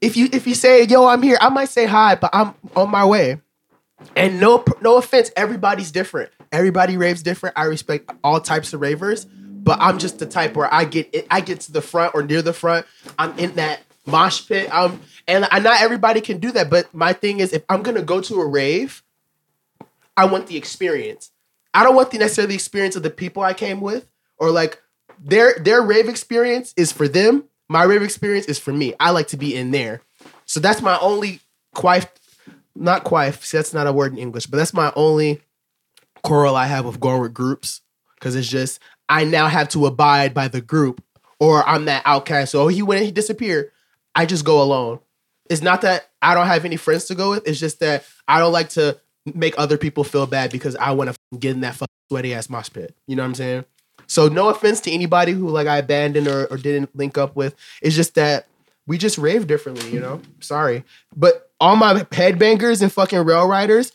If you if you say, yo, I'm here, I might say hi, but I'm on my way. And no no offense, everybody's different. Everybody raves different. I respect all types of ravers, but I'm just the type where I get I get to the front or near the front. I'm in that mosh pit. Um, and I, not everybody can do that. But my thing is, if I'm gonna go to a rave, I want the experience. I don't want the necessarily experience of the people I came with, or like their their rave experience is for them. My rave experience is for me. I like to be in there. So that's my only quiet not quite see, that's not a word in english but that's my only quarrel i have with going with groups because it's just i now have to abide by the group or i'm that outcast. So he went and he disappeared. I just go alone. It's not that i don't have any friends to go with. It's just that i don't like to make other people feel bad because i want to get in that sweaty ass mosh pit. You know what i'm saying? So no offense to anybody who like i abandoned or, or didn't link up with. It's just that we just rave differently, you know. Sorry, but all my headbangers and fucking rail riders,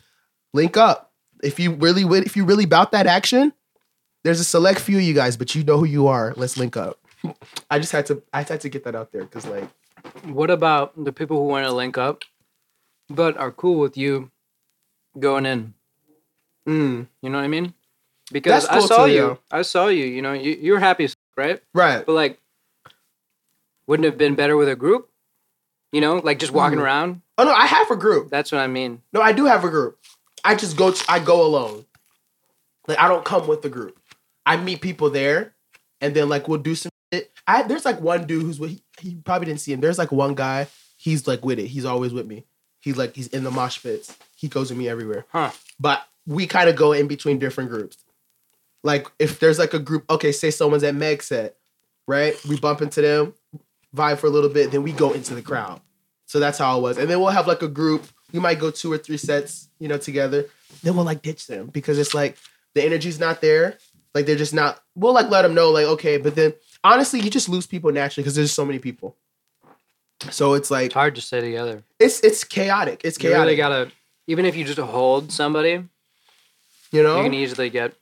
link up. If you really, if you really bout that action, there's a select few of you guys, but you know who you are. Let's link up. I just had to, I had to get that out there because, like, what about the people who want to link up, but are cool with you going in? mm, You know what I mean? Because That's I saw too, you. I saw you. You know, you, you're happy, right? right? But like, wouldn't it have been better with a group? You know, like just walking Mhm. around. Oh no, I have a group. That's what I mean. No, I do have a group. I just go, I go alone. Like, I don't come with the group. I meet people there, and then like we'll do some shit. I there's like one dude who's with. He, he probably didn't see him. There's like one guy. He's like with it. He's always with me. He's like he's in the mosh pits. He goes with me everywhere. Huh. But we kind of go in between different groups. Like if there's like a group, okay, say someone's at Meg set, right? We bump into them, vibe for a little bit, then we go into the crowd. So that's how it was. And then we'll have like a group. We might go two or three sets, you know, together. Then we'll like ditch them because it's like the energy's not there. Like they're just not. We'll like let them know, like okay, but then honestly, you just lose people naturally because there's so many people. So it's like It's hard to stay together. it's it's chaotic. It's chaotic. You really gotta, even if you just hold somebody, you know. you can easily get.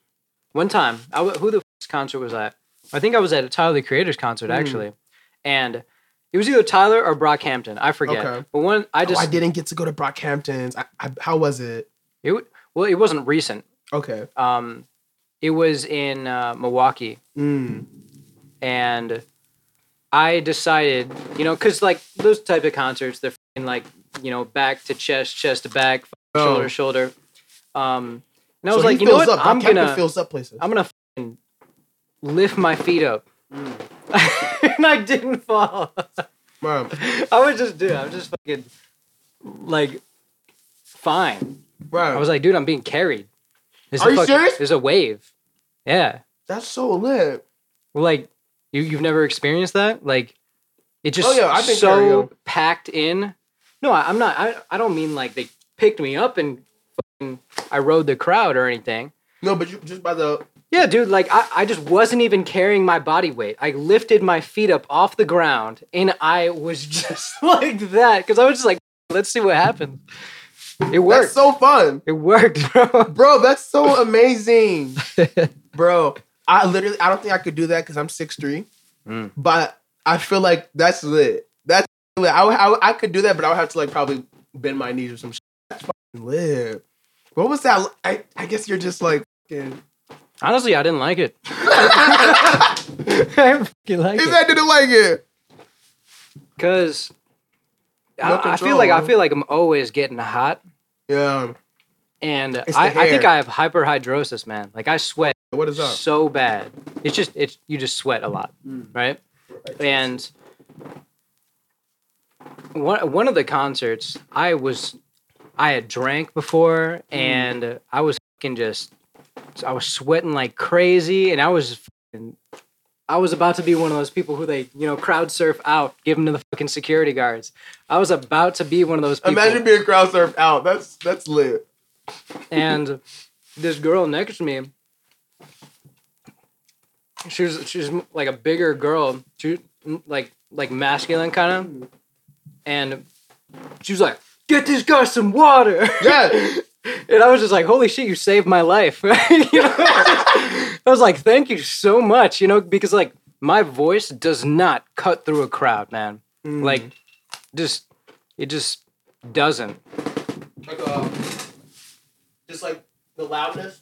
One time, I who the f- concert was I? I think I was at a Tyler the Creator's concert Mm. actually, and it was either Tyler or Brockhampton. I forget. Okay. But one, I I just oh, I didn't get to go to Brockhamptons. I, I, how was it? it well, it wasn't recent. Okay. Um, it was in uh, Milwaukee, Mm. and I decided, you know, because like those type of concerts, they're like, you know, back to chest, chest to back, Oh. shoulder to shoulder. Um, and I So was like, you know fills what? Up. I'm Captain gonna, fills up places. I'm gonna lift my feet up, Mm. and I didn't fall. Bro, I was just, dude, I was just fucking like fine. bro, I was like, dude, I'm being carried. There's Are you fucking- serious? There's a wave. Yeah. that's so lit. Like you you've never experienced that? Like it just Oh, yeah, I've been so carried. packed in. No, I, I'm not. I I don't mean like they picked me up and fucking I rode the crowd or anything. No, but you just by the Yeah, dude. Like I, I just wasn't even carrying my body weight. I lifted my feet up off the ground and I was just like that because I was just like, let's see what happens. It worked. that's so fun, it worked, bro. bro. That's so amazing, bro. I literally, I don't think I could do that because I'm six three, Mm. but I feel like that's lit. That's lit. I, I, I could do that, but I would have to like probably bend my knees or some shit. That's fucking lit. What was that? I, I guess you're just like. fucking- Honestly, I didn't like it. He I fucking like it. said didn't like it. Cause No I, I feel control, like I feel like I'm always getting hot, Yeah. and I, I think. I have hyperhidrosis, man. Like I sweat What is up? so bad. It's just it's you just sweat a lot, Mm. right? And one one of the concerts, I was I had drank before, Mm. and I was fucking just I was sweating like crazy, and I was. I was about to be one of those people who they, you know, crowd surf out, give them to the fucking security guards. I was about to be one of those people. Imagine being crowd surfed out. That's that's lit. and this girl next to me she was she was like a bigger girl she like like masculine kind of mm. and she was like get this guy some water Yeah. and i was just like holy shit you saved my life you know i was like thank you so much you know because like my voice does not cut through a crowd man Mm. like just it just doesn't like uh, just like the loudness.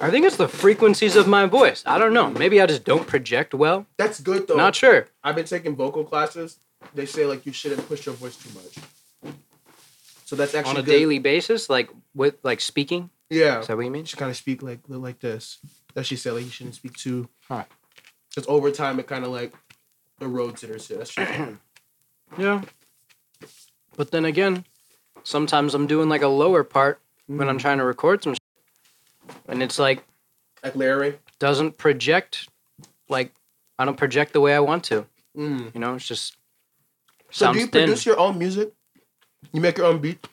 I think it's the frequencies of my voice. I don't know. Maybe I just don't project well. That's good though. Not sure. I've been taking vocal classes. They say like you shouldn't push your voice too much. So that's actually On a good. daily basis, like with like speaking. Yeah. Is that what you mean? She kind of speak like like this. That she said like you shouldn't speak too. Huh. Because over time it kind of like erodes it or. That's true. Yeah. But then again, sometimes I'm doing like a lower part when I'm trying to record some, shit, and it's like like Larry. doesn't project, like I don't project the way I want to. Mm. You know, it's just So do you thin. produce your own music? You make your own beat?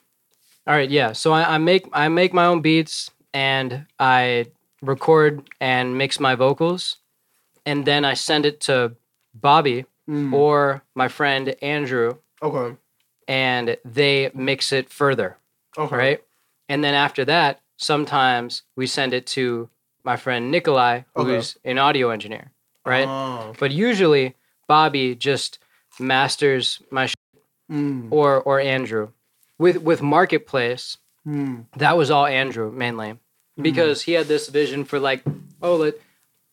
All right, yeah. So I, I make I make my own beats and I record and mix my vocals, and then I send it to Bobby Mm. or my friend Andrew, Okay. and they mix it further, Okay. right? And then after that, sometimes we send it to my friend Nikolai, Okay. who's an audio engineer, right? Oh. But usually Bobby just masters my Mm. or or Andrew. With with Marketplace, Mm. that was all Andrew mainly because he had this vision for like oh let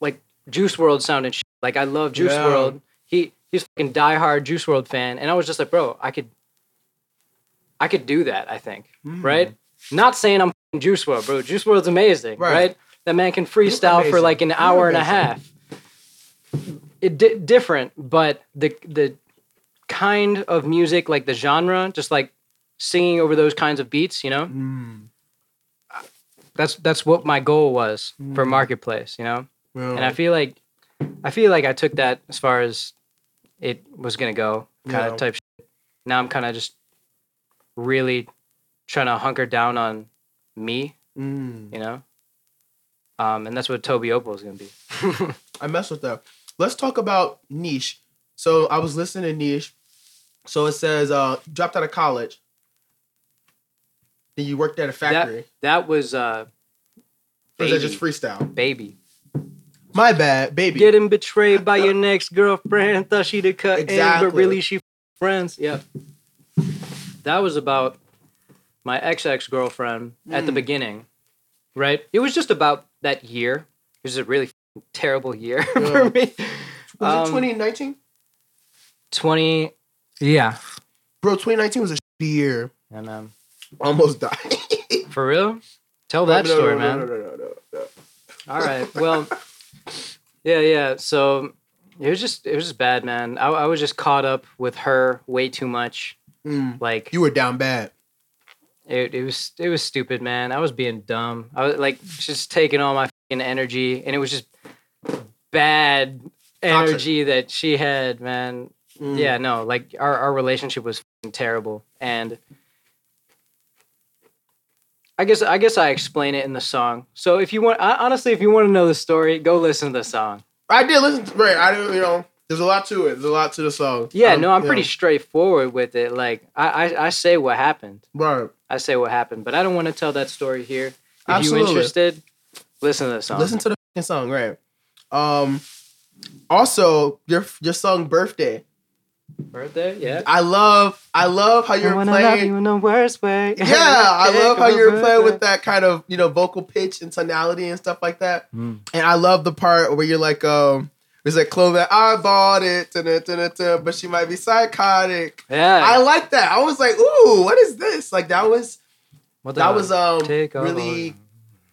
like Juice WRLD sounded shit. like I love Juice Yeah. World. He he's a fucking diehard Juice WRLD fan, and I was just like, bro, I could I could do that. I think Mm. right. Not saying I'm Juice WRLD, bro. Juice WRLD's amazing, Right. right? That man can freestyle for like an hour and a half. It di- different, but the the kind of music, like the genre, just like singing over those kinds of beats, you know Mm. that's that's what my goal was for Mm. marketplace you know Well, and i feel like i feel like i took that as far as it was gonna go kind Yeah. of type shit. now i'm kind of just really trying to hunker down on me mm. you know um and that's what tobi opal is gonna be I mess with that. Let's talk about niche. So I was listening to niche. So it says uh dropped out of college. Then you worked at a factory. that was uh or is that just freestyle? baby My bad, baby. getting betrayed by your next girlfriend thought she'd have cut in Exactly. but really she friends yeah that was about my ex-ex girlfriend at the Mm. beginning right it was just about that year it was a really terrible year Yeah. for me Was Um, it 2019? 20. Yeah. Bro, 2019 was a shitty year. And um, Almost died. for real, tell that No, no, story, no, man. No, no, no, no, no. All right. Well, yeah, yeah. So it was just it was just bad, man. I, I was just caught up with her way too much. Mm, Like you were down bad. it, it was it was stupid, man. I was being dumb. I was like just taking all my fucking energy, and it was just bad energy that she had, man. Mm. Yeah, no, like our our relationship was fucking terrible, and I guess I guess I explain it in the song. So if you want, I, honestly, if you want to know the story, go listen to the song. I did listen. To, right, I didn't. You know, there's a lot to it. There's a lot to the song. Yeah, Um, no, I'm pretty know, straightforward with it. Like I, I, I say what happened. right. I say what happened, but I don't want to tell that story here. If Absolutely. you interested, listen to the song. Listen to the fucking song, right? Um. Also, your your song "Birthday." Birthday, yeah. I love. I love how you're wanna love playing. you in the worst way. Yeah, I love how you're playing with that. that kind of you know vocal pitch and tonality and stuff like that. Mm. And I love the part where you're like, um, it's like clothing. I bought it, da, da, da, da, but she might be psychotic. Yeah, I like that. I was like, ooh, what is this? Like that was What that was um Take really over.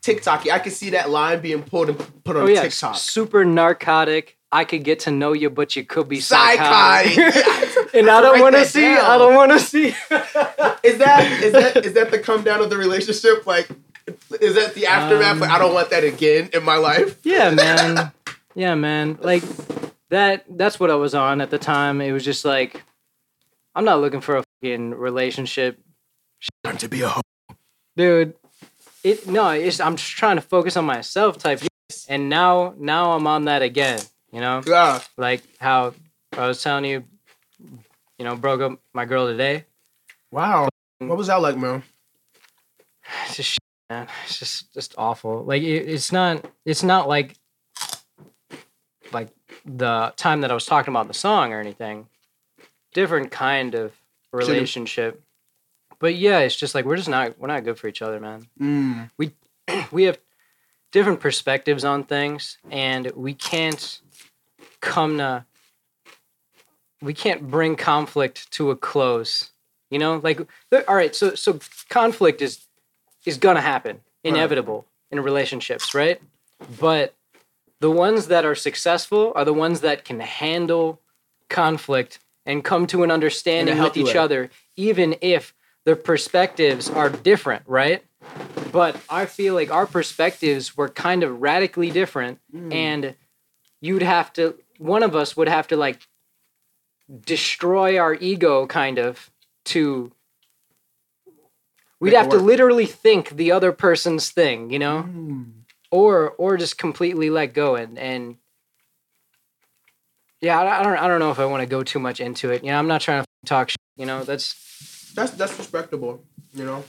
TikToky. I could see that line being pulled and put on Oh yeah, TikTok. super narcotic. I could get to know you, but you could be Psychotic. psychotic. and I don't want to see. down. I don't want to see. Is that is that is that the come down of the relationship? Like, is that the aftermath? Um, like, I don't want that again in my life. yeah, man. Yeah, man. Like that. That's what I was on at the time. It was just like, I'm not looking for a fucking relationship, Time to be a hoe. dude. It no. It's I'm just trying to focus on myself, type. And now, now I'm on that again. You know. Yeah. like how I was telling you, you know, broke up my girl today. Wow. What was that like, man? It's just shit, man. It's just just awful. Like it, it's not it's not like like the time that I was talking about in the song or anything. Different kind of relationship. But yeah, it's just like we're just not we're not good for each other, man. Mm. we have different perspectives on things and we can't come to we can't bring conflict to a close you know like all right so so conflict is is gonna happen inevitable in relationships right but the ones that are successful are the ones that can handle conflict and come to an understanding with each way. other even if their perspectives are different right but I feel like our perspectives were kind of radically different, Mm. and you'd have to, one of us would have to like destroy our ego, kind of, to. We'd Make have to literally think the other person's thing, you know, Mm. or or just completely let go and and. Yeah, I I don't. I don't know if I want to go too much into it. You know, I'm not trying to talk. Shit, you know, that's That's that's respectable. You know,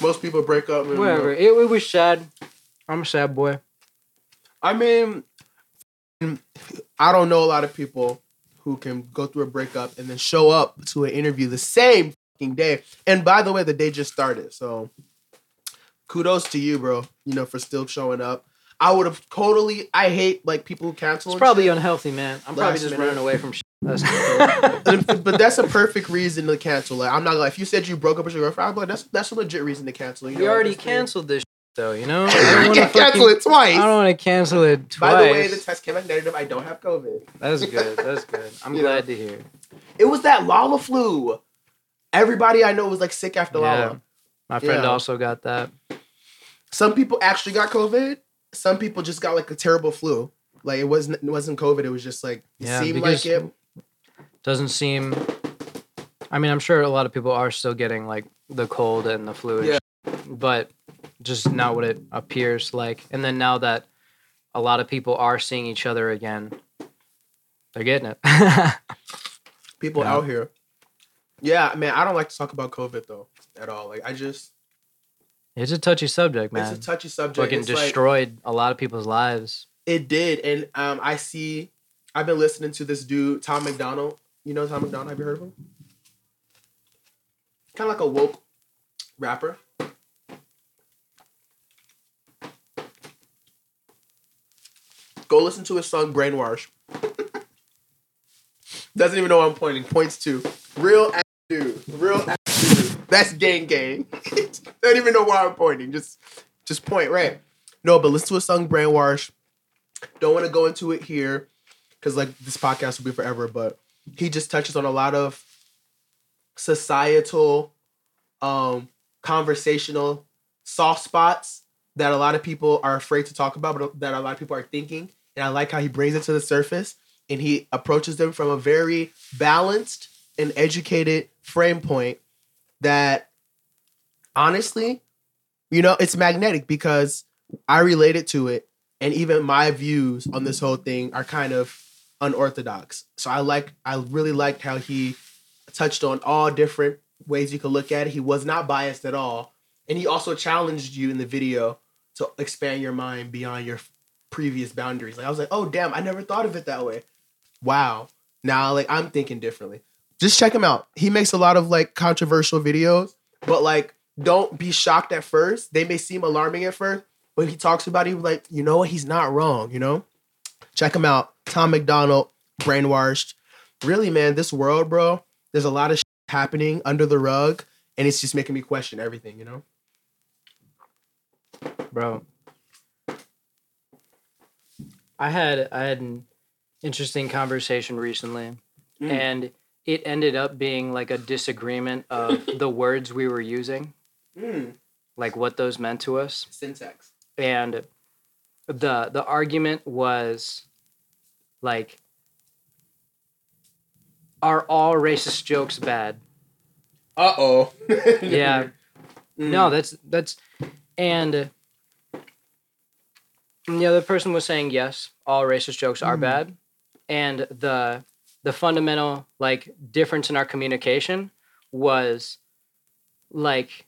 most people break up. And, whatever. It, it was sad. I'm a sad boy. I mean, I don't know a lot of people who can go through a breakup and then show up to an interview the same fucking day. And by the way, the day just started. So kudos to you, bro. You know, for still showing up. I would have totally. I hate like people who cancel. It's probably shit. unhealthy, man. I'm probably Last just minute. running away from shit. That's but, but that's a perfect reason to cancel. Like I'm not like if you said you broke up with your girlfriend, I'm like that's that's a legit reason to cancel. You we know, already canceled this, shit, though. You know, I I don't want can't cancel it twice. I don't want to cancel it twice. By the way, the test came back negative. I don't have COVID. That's good. That's good. I'm You glad to hear. It was that Lolla flu. Everybody I know was like sick after Yeah. Lolla. My friend Yeah. also got that. Some people actually got COVID. Some people just got like a terrible flu. Like it wasn't it wasn't COVID. It was just like it Yeah, seemed because- like it. Doesn't seem. I mean, I'm sure a lot of people are still getting like the cold and the flu, Yeah. but just not what it appears like. And then now that a lot of people are seeing each other again, they're getting it. People Yeah. out here. Yeah, man. I don't like to talk about COVID though at all. Like I just it's a touchy subject, man. it's a touchy subject. Fucking It's like- destroyed a lot of people's lives. It did, and um, I see. I've been listening to this dude, Tom MacDonald. You know Tom MacDonald? Have you heard of him? Kind of like a woke rapper. Go listen to his song "Brainwash." Doesn't even know I'm pointing. Points to real ass dude. Real ass dude. That's gang gang. Don't even know where I'm pointing. Just just point right. No, but listen to a song brainwash. Don't want to go into it here because like this podcast will be forever. But he just touches on a lot of societal, um, conversational soft spots that a lot of people are afraid to talk about, but that a lot of people are thinking. And I like how he brings it to the surface and he approaches them from a very balanced and educated frame point that honestly, you know, it's magnetic because I related to it and even my views on this whole thing are kind of unorthodox. So I like I really liked how he touched on all different ways you could look at it. He was not biased at all. And he also challenged you in the video to expand your mind beyond your previous boundaries. Like I was like, "Oh damn, I never thought of it that way." Wow. Now like I'm thinking differently. Just check him out. He makes a lot of like controversial videos, but like don't be shocked at first. They may seem alarming at first. but he talks about it, like, you know what, he's not wrong, you know? Check him out. Tom MacDonald, brainwashed. Really, man, this world, bro, there's a lot of happening under the rug, and it's just making me question everything, you know? Bro. I had I had an interesting conversation recently, Mm. and it ended up being like a disagreement of the words we were using, Mm. like what those meant to us, Syntax. and the the argument was like are all racist jokes bad Uh oh. yeah no that's that's and the other person was saying yes all racist jokes are Mm. bad and the the fundamental like difference in our communication was like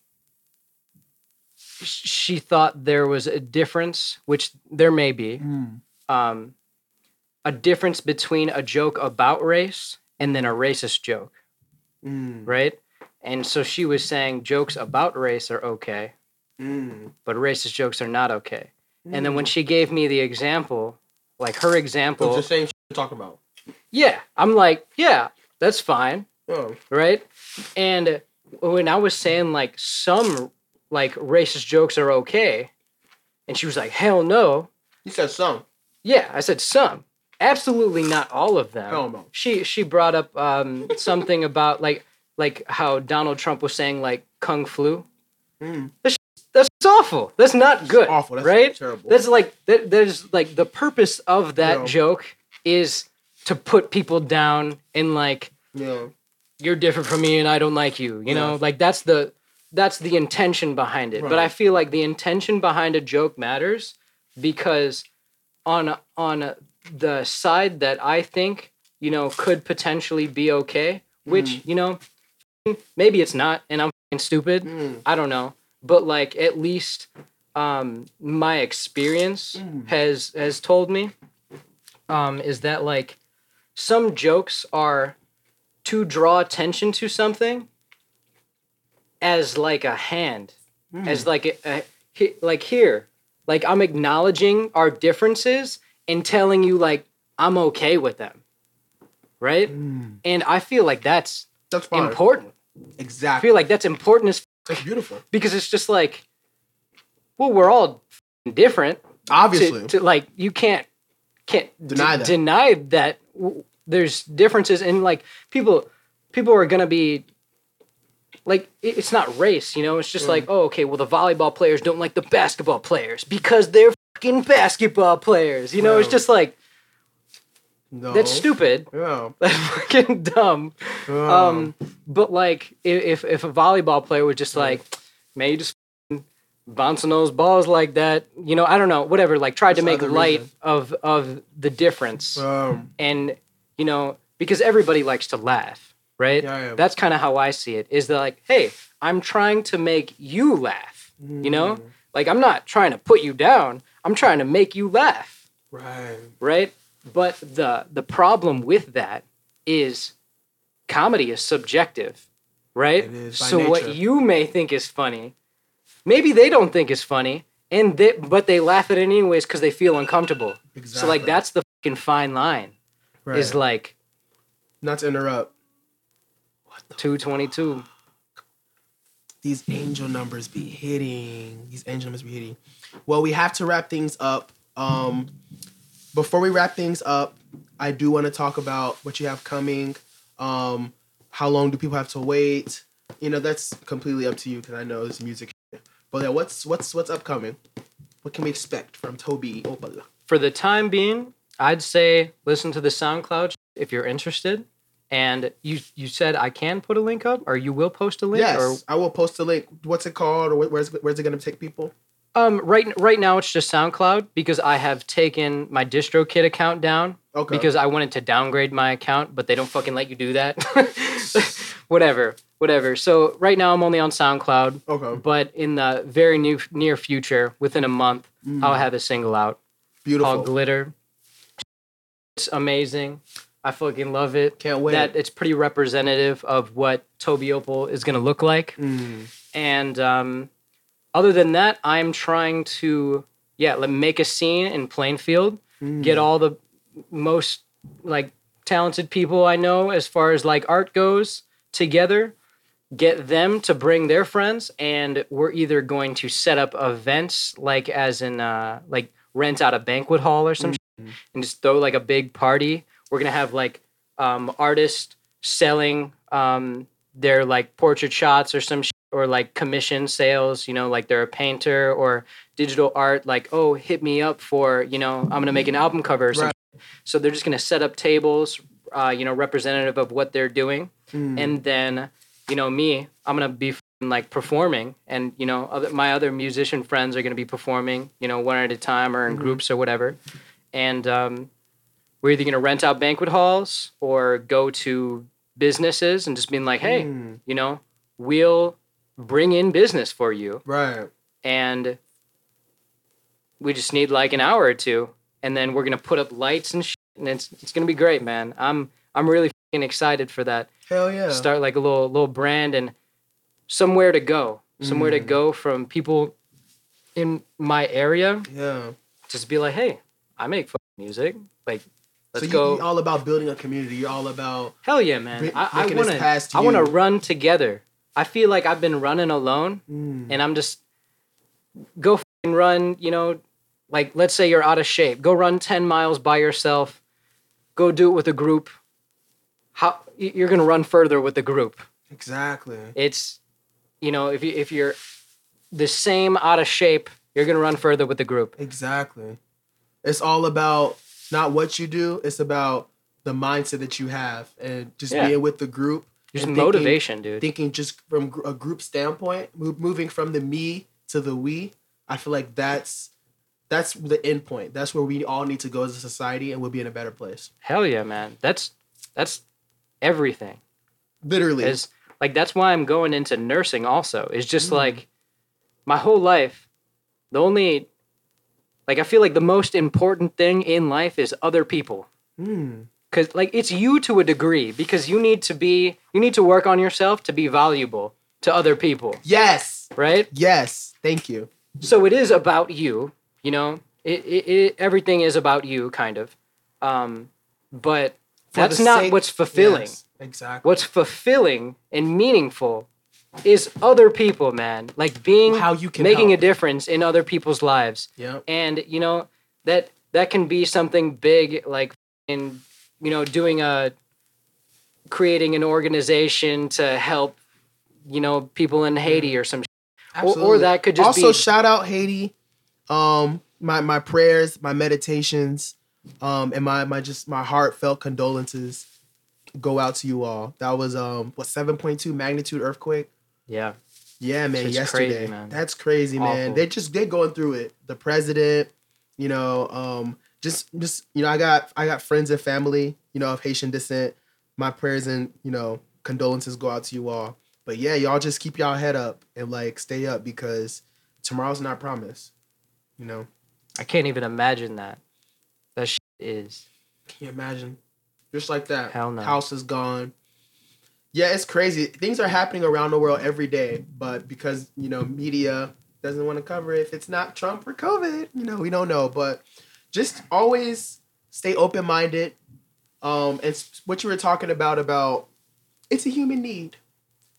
she thought there was a difference which there may be Mm. um a difference between a joke about race and then a racist joke Mm. right and so she was saying jokes about race are okay Mm. but racist jokes are not okay and then when she gave me the example like her example It's the same shit we're talking about. yeah i'm like yeah that's fine Oh. right and when i was saying like some like racist jokes are okay and she was like hell no You said some. yeah i said some absolutely not all of them Hell no. she she brought up um something about like like how donald trump was saying like kung flu Mm. That's awful that's not good Awful. That's right terrible. that's like that, there's like the purpose of that Yeah. joke is to put people down and like yeah. you're different from me and I don't like you. You know, like that's the that's the intention behind it. But I feel like the intention behind a joke matters because on on the side that I think you know could potentially be okay, which Mm. you know maybe it's not, and I'm stupid. Mm. I don't know, but like at least um, my experience Mm. has has told me um, is that like some jokes are to draw attention to something as like a hand, Mm. as like a, a he- like here, like I'm acknowledging our differences and telling you like I'm okay with them, right? Mm. And I feel like that's That's fine. important. I Exactly. feel like that's important as That's beautiful. because it's just like, well, we're all different. Obviously. To, to like, you can't can't Deny d- that. Deny that w- there's differences and like people. People are gonna be like it's not race, you know. It's just Yeah. like, oh, okay, well, the volleyball players don't like the basketball players because they're fucking basketball players. You know, it's just like no. that's stupid. Yeah. That's fucking dumb. Um, but like if if a volleyball player was just like, man, you just bouncing those balls like that, you know, I don't know, whatever. Like tried to make light reason. of of the difference, um, and you know, because everybody likes to laugh, right? yeah, yeah. That's kind of how I see it. Is that like, hey, I'm trying to make you laugh. You know, Mm. like I'm not trying to put you down. I'm trying to make you laugh Right. right? But the the problem with that is comedy is subjective, right? It is, by so what you may think is funny, maybe they don't think is funny, and they but they laugh at it anyways because they feel uncomfortable. Exactly. So like that's the fucking fine line. right. Is like Not to interrupt. Two twenty two. These angel numbers be hitting. These angel numbers be hitting. Well, we have to wrap things up. Um, before we wrap things up, I do want to talk about what you have coming. Um, how long do people have to wait? You know, that's completely up to you because I know it's music. But yeah, what's what's what's upcoming? What can we expect from Tobi Opala? For the time being, I'd say listen to the SoundCloud if you're interested. And you you said I can put a link up, or you will post a link, Yes, or I will post a link. What's it called, or where's where's it gonna take people? Um right right now it's just SoundCloud because I have taken my DistroKid account down Okay. because I wanted to downgrade my account, but they don't fucking let you do that. whatever, whatever. So right now I'm only on SoundCloud, okay, but in the very new near future, within a month, I'll have a single out beautiful. called Glitter. It's amazing. I fucking love it. Can't wait. That it's pretty representative of what Tobi Opal is gonna look like. Mm. And um, other than that, I'm trying to yeah, let make a scene in Plainfield, Mm. get all the most like talented people I know as far as like art goes together, get them to bring their friends, and we're either going to set up events like as in uh, like rent out a banquet hall or some shit, and just throw like a big party. We're gonna have like um, artists selling um, their like portrait shots or some shit, or like commission sales. You know, like they're a painter or digital art. Like, oh, hit me up for you know I'm gonna make an album cover or. Right. So they're just gonna set up tables, uh, you know, representative of what they're doing, Mm. and then you know me, I'm gonna be like performing, and you know other, my other musician friends are gonna be performing, you know, one at a time or in groups or whatever, and um, we're either gonna rent out banquet halls or go to businesses and just being like, hey, Mm. you know, we'll bring in business for you, Right. and we just need like an hour or two, and then we're gonna put up lights and shit, and it's it's gonna be great, man. I'm I'm really fing excited for that. Hell yeah. Start like a little little brand and somewhere to go, somewhere to Mm. go from people in my area. Yeah. Just be like, hey, I make fucking music. Like, let's so you, go. you're all about building a community. You're all about Hell yeah, man! I, I want to. to I want to run together. I feel like I've been running alone, mm, and I'm just go and run. You know, like let's say you're out of shape, go run ten miles by yourself. Go do it with a group. How you're gonna run further with the group? exactly. It's, you know, if you if you're the same out of shape, you're gonna run further with the group. Exactly. It's all about not what you do. It's about the mindset that you have and just Yeah. being with the group. Just thinking- motivation, dude. Thinking just from a group standpoint, move, moving from the me to the we. I feel like that's that's the end point. That's where we all need to go as a society, and we'll be in a better place. Hell yeah, man. That's that's everything. Literally. is like that's why I'm going into nursing also. It's just Mm. like my whole life, the only like I feel like the most important thing in life is other people. Mm, Cause like it's you to a degree because you need to be you need to work on yourself to be valuable to other people, yes. right? Yes. Thank you. So it is about you, you know. It, it, it everything is about you, kind of. Um, but For that's not sake- what's fulfilling. Yes, exactly. what's fulfilling and meaningful is other people, man. Like being How you can making help. a difference in other people's lives. Yeah. And you know, that that can be something big like in you know, doing a creating an organization to help you know, people in Haiti or some. Or, or that could just also be shout out Haiti. Um, my my prayers, my meditations, um, and my my just my heartfelt condolences go out to you all. That was um what seven point two magnitude earthquake. yeah. Yeah, man. Yesterday, crazy, man. that's crazy, man. Awful. They just they going through it. The president, you know, um, just just you know, I got I got friends and family, you know, of Haitian descent. My prayers and you know condolences go out to you all. But yeah, y'all just keep y'all head up and like stay up because tomorrow's not promised. You know, I can't even imagine that. That shit is can you imagine? Just like that, Hell no. house is gone. Yeah, it's crazy. Things are happening around the world every day, but because you know media doesn't want to cover it, if it's not Trump or COVID, you know we don't know. But just always stay open minded. Um, and what you were talking about about it's a human need.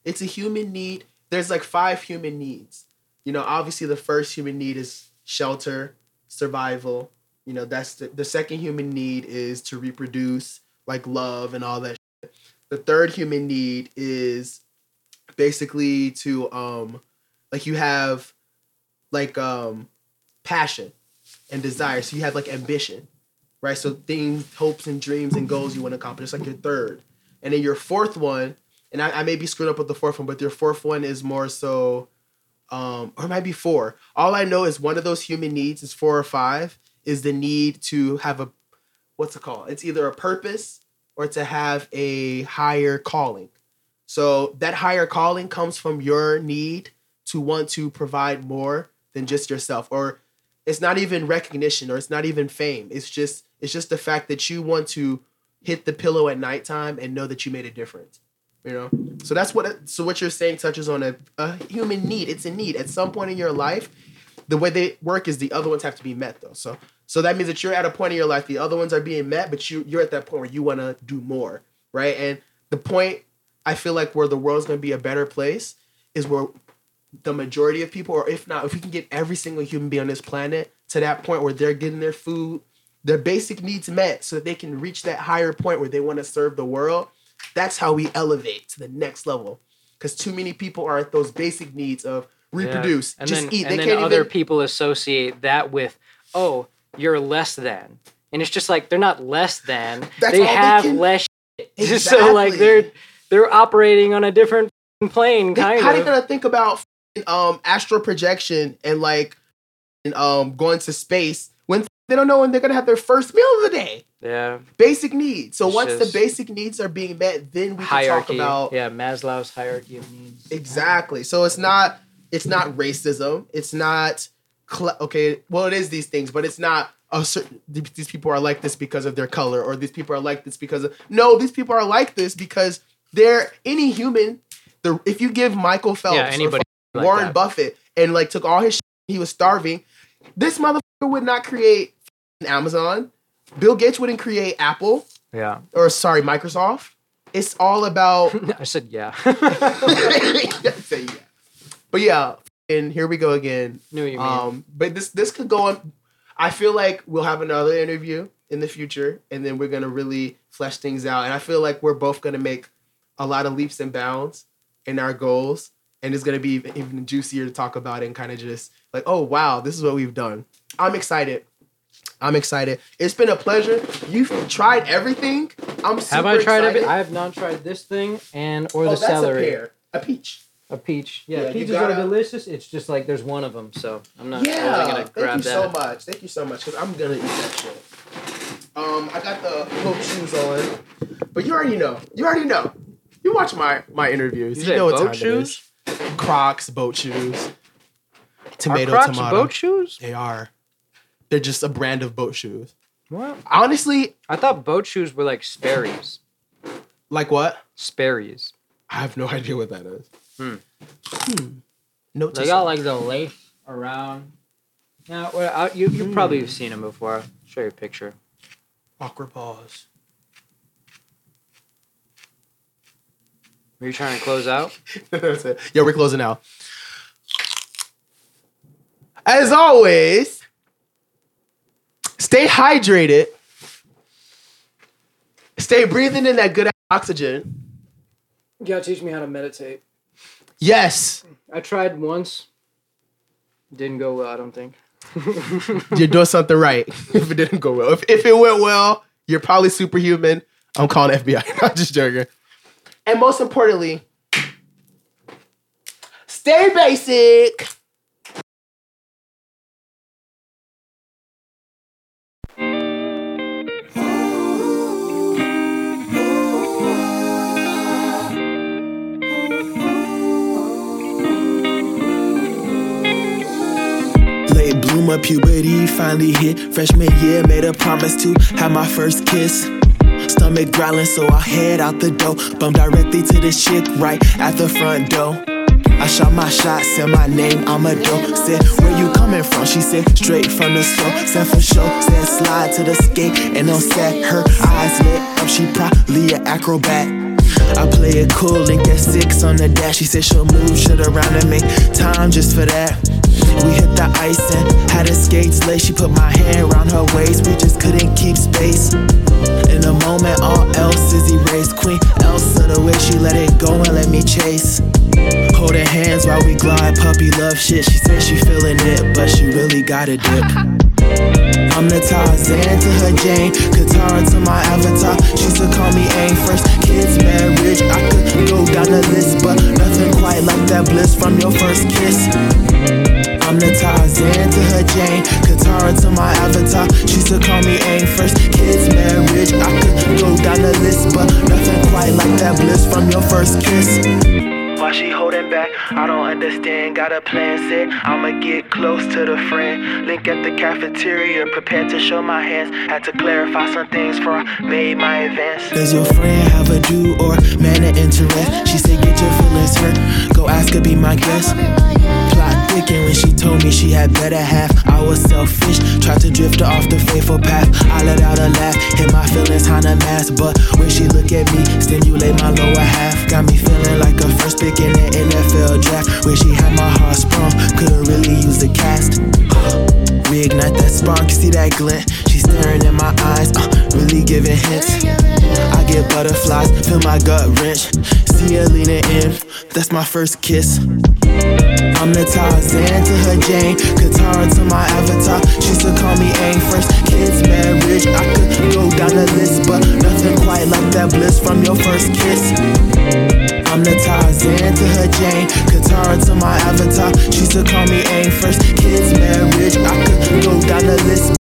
It's a human need. There's like five human needs. You know, obviously the first human need is shelter, survival. You know, that's the, the second human need is to reproduce, like love and all that. Shit. The third human need is basically to um like you have like um passion and desire. So you have like ambition, right? So things, hopes and dreams and goals you want to accomplish. It's like your third. And then your fourth one, and I, I may be screwed up with the fourth one, but your fourth one is more so um, or it might be four. All I know is one of those human needs is four or five is the need to have a what's it called? It's either a purpose or to have a higher calling. So that higher calling comes from your need to want to provide more than just yourself or it's not even recognition or it's not even fame. It's just it's just the fact that you want to hit the pillow at nighttime and know that you made a difference. You know, so that's what. So what you're saying touches on a, a human need. It's a need at some point in your life. The way they work is the other ones have to be met though. So so that means that you're at a point in your life the other ones are being met, but you you're at that point where you want to do more, right? And the point I feel like where the world's going to be a better place is where the majority of people, or if not, if we can get every single human being on this planet to that point where they're getting their food, their basic needs met, so that they can reach that higher point where they want to serve the world that's how we elevate to the next level. Because too many people are at those basic needs of reproduce, and just then, eat. And they then other even. people associate that with, oh, you're less than. And it's just like they're not less than. That's they all they have can- less shit. so like they're they're operating on a different plane, They- kind how they of. gonna think about um astral projection and like um going to space when they don't know when they're gonna have their first meal of the day? yeah. Basic needs. So It's once the basic needs are being met, then we can talk about yeah, Maslow's hierarchy of needs. Exactly. So it's not it's not racism. It's not cl- okay. Well, it is these things, but it's not a certain. These these people are like this because of their color, or these people are like this because of no. These people are like this because they're any human. The if you give Michael Phelps, Yeah, or anybody like Warren that. Buffett, and like took all his, shit, he was starving. This motherfucker would not create Amazon. Bill Gates wouldn't create Apple, Yeah. or sorry, Microsoft. It's all about I said yeah. Say yeah. But yeah, and here we go again. Knew what you mean. Um, but this this could go on. I feel like we'll have another interview in the future, and then we're gonna really flesh things out. And I feel like we're both gonna make a lot of leaps and bounds in our goals, and it's gonna be even, juicier to talk about it and kind of just like, oh wow, this is what we've done. I'm excited. I'm excited. It's been a pleasure. You've tried everything. I'm super have I tried it? I have not tried this thing and or oh, the that's celery. a pear, a peach. A peach. Yeah, Yeah, peaches gotta- are delicious. It's just like there's one of them, so I'm not Yeah, really gonna thank you that. so much. Thank you so much because I'm gonna eat that shit. Um, I got the boat shoes on, but you already know. You already know. You watch my my interviews. You You, know what time shoes? it is. Crocs, boat shoes. Tomato, are Crocs tomato. boat shoes? They are. They're just a brand of boat shoes. What? Honestly, I thought boat shoes were like Sperry's. like what? Sperry's. I have no idea what that is. Hmm. Hmm. Note to They got self. like the lace around. Now, well, I, you you probably have seen them before. I'll show you a picture. awkward pause. Were you trying to close out? That's it. Yeah, we're closing out. As always, stay hydrated. Stay breathing in that good oxygen. You gotta teach me how to meditate. Yes, I tried once. Didn't go well. I don't think. you're doing something right. If it didn't go well, if, if it went well, you're probably superhuman. I'm calling FBI. I'm just joking. And most importantly, stay basic. Late bloomer, puberty finally hit. Freshman year, made a promise to have my first kiss. Stomach growling, so I head out the door. Bump directly to this chick right at the front door. I shot my shot, said my name, I'm a dope. Said, where you coming from? She said, straight from the store. Said for sure, said slide to the skate and on set. Her eyes lit up, she probably an acrobat. I play it cool, link at six on the dash. She said she'll move shit around and make time just for that. We hit the ice and had her skates lace. She put my hand around her waist, we just couldn't keep space. In a moment, all else is erased. Queen Elsa, the way she let it go and let me chase. Holding hands while we glide, puppy love shit. She said she feeling it, but she really got a dip. I'm the Tarzan to her Jane, Katara to my avatar. She used to call me Aang first. Kids, marriage, I could go down the list, but nothing quite like that bliss from your first kiss. I'm the Tarzan to her Jane, Katara to my avatar. She used to call me Aang first. Kids, marriage, I could go down the list, but nothing quite like that bliss from your first kiss. Why she holding back? I don't understand. Got a plan set. I'ma get close to the friend. Link at the cafeteria, prepared to show my hands. Had to clarify some things before I made my advance. Does your friend have a do or man of interest? She said, Get your feelings hurt. Go ask her, be my guest. Thicken when she told me she had better half. I was selfish, tried to drift her off the faithful path. I let out a laugh, hit my feelings, Hana mask. But when she look at me, stimulate my lower half. Got me feeling like a first pick in the NFL draft. Where she had my heart sprung, could've really use the cast. Reignite that spark, see that glint. She's staring in my eyes, uh, really giving hints. I get butterflies, feel my gut wrench. See her leaning in, that's my first kiss. I'm the Tarzan to her Jane, Katara to my avatar. She to call me Aang first. Kids, marriage, I could go down the list, but nothing quite like that bliss from your first kiss. I'm the Tarzan to her Jane, Katara to my avatar. She to call me Aang first. Kids, marriage, I could go down the list.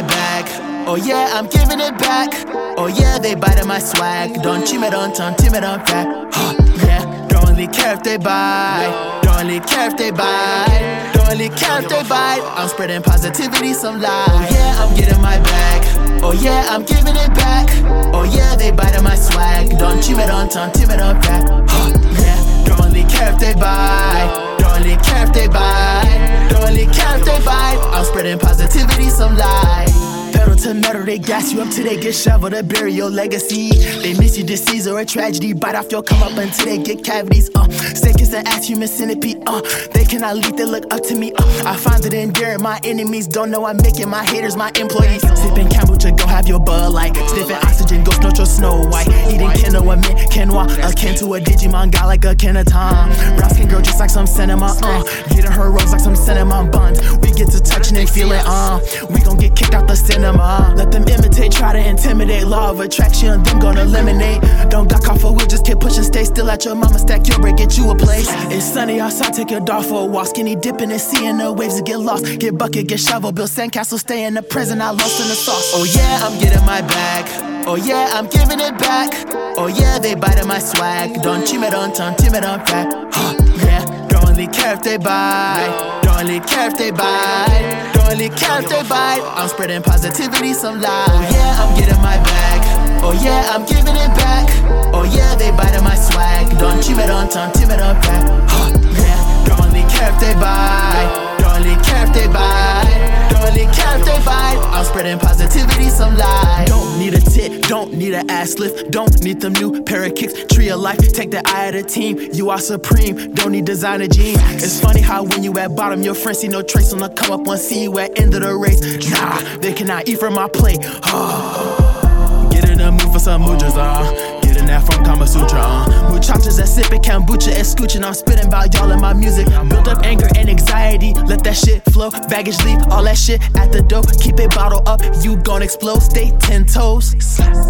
My bag. Oh yeah, I'm giving it back. Oh yeah, they biting my swag. Don't cheat me, don't turn, timid on fat. Huh, yeah, don't really care if they buy. Don't really care if they buy. Don't really care if they buy. I'm spreading positivity, some light. Oh yeah, I'm getting my bag. Oh yeah, I'm giving it back. Oh yeah, they bite on my swag. Don't cheat me, don't turn, it on fat. Huh, yeah, don't really care if they buy. Don't really care if they buy. Don't really care if they buy. I'm spreading positivity, some light. Pedal to metal, they gas you up till they get shoveled to bury your legacy. They miss you disease or a tragedy, bite off your come up until they get cavities. Uh, sick as an ass human centipede. Uh, they cannot lead, they look up to me. Uh, I find it endearing. My enemies don't know I'm making my haters my employees. Sipping kombucha, go have your bud light. Sniffing oxygen, go snort your snow white. Eating and mint quinoa, akin to a Digimon guy like a Kenaton. Brown skin girl just like some cinema. Uh, getting her rose like some cinnamon buns. We get to touching and feeling. Uh, we gon' get kicked out the cinema. Let them imitate, try to intimidate. Law of attraction, them gonna eliminate. Don't got caught for we just keep pushing. Stay still at your mama stack your break, get you a place. It's sunny outside, take your dog for a walk. Skinny dipping and seeing the waves get lost. Get bucket, get shovel, build sandcastle, stay in the prison. I lost in the sauce. Oh yeah, I'm getting my bag. Oh yeah, I'm giving it back. Oh yeah, they biting my swag. Don't cheat me, don't turn, timid on fat. Huh, yeah, don't really care if they buy. Don't really care if they buy Don't only care if they bite. I'm spreading positivity, some light. Oh yeah, I'm getting my bag. Oh yeah, I'm giving it back. Oh yeah, they biting my swag. Don't cheat me, don't turn timid on back. Huh, yeah, don't only care if they bite. Don't only care if they bite. Don't only care if they bite. I'm spreading positivity, some light. Don't need a tit, don't need an ass lift, don't need them new pair of kicks. Tree of life, take the eye of the team. You are supreme, don't need designer jeans. It's funny how when you at bottom, your friends see no trace on the come up one, see you at end of the race. Nah, they cannot eat from my plate. Get in the mood for some mujas, uh that from Kama Sutra. Uh. Muchachas that sippin' kombucha and scooching. I'm spitting about y'all in my music. Build up anger and anxiety. Let that shit flow. Baggage leave, all that shit at the door. Keep it bottled up, you gon' explode. Stay ten toes.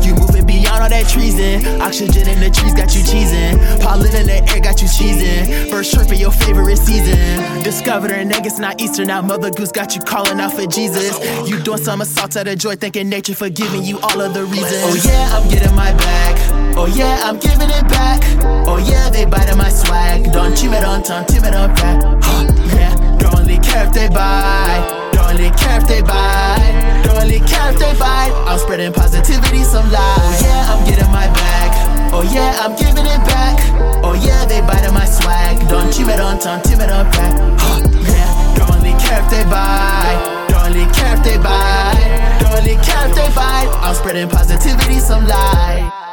You moving beyond all that treason. Oxygen in the trees got you cheesing. Pollen in the air got you cheesing. First trip in your favorite season. Discovered niggas not Easter. Now Mother Goose got you calling out for Jesus. You doing some assault out of joy, thinking nature for giving you all of the reasons. Oh yeah, I'm getting my bag. Oh yeah, I'm giving it back. Oh yeah, they biting my swag. Don't cheat me, don't turn timid on fat. Huh, yeah, don't really care if they buy. Don't really care if they buy. Don't really care if they buy. I'm spreading positivity, some light. Oh yeah, I'm getting my bag. Oh yeah, I'm giving it back. Oh yeah, they biting my swag. Don't cheat me, don't turn timid on fat. Huh, yeah, don't really care if they buy. Don't really care if they buy. Don't really care if they buy. I'm spreading positivity, some light.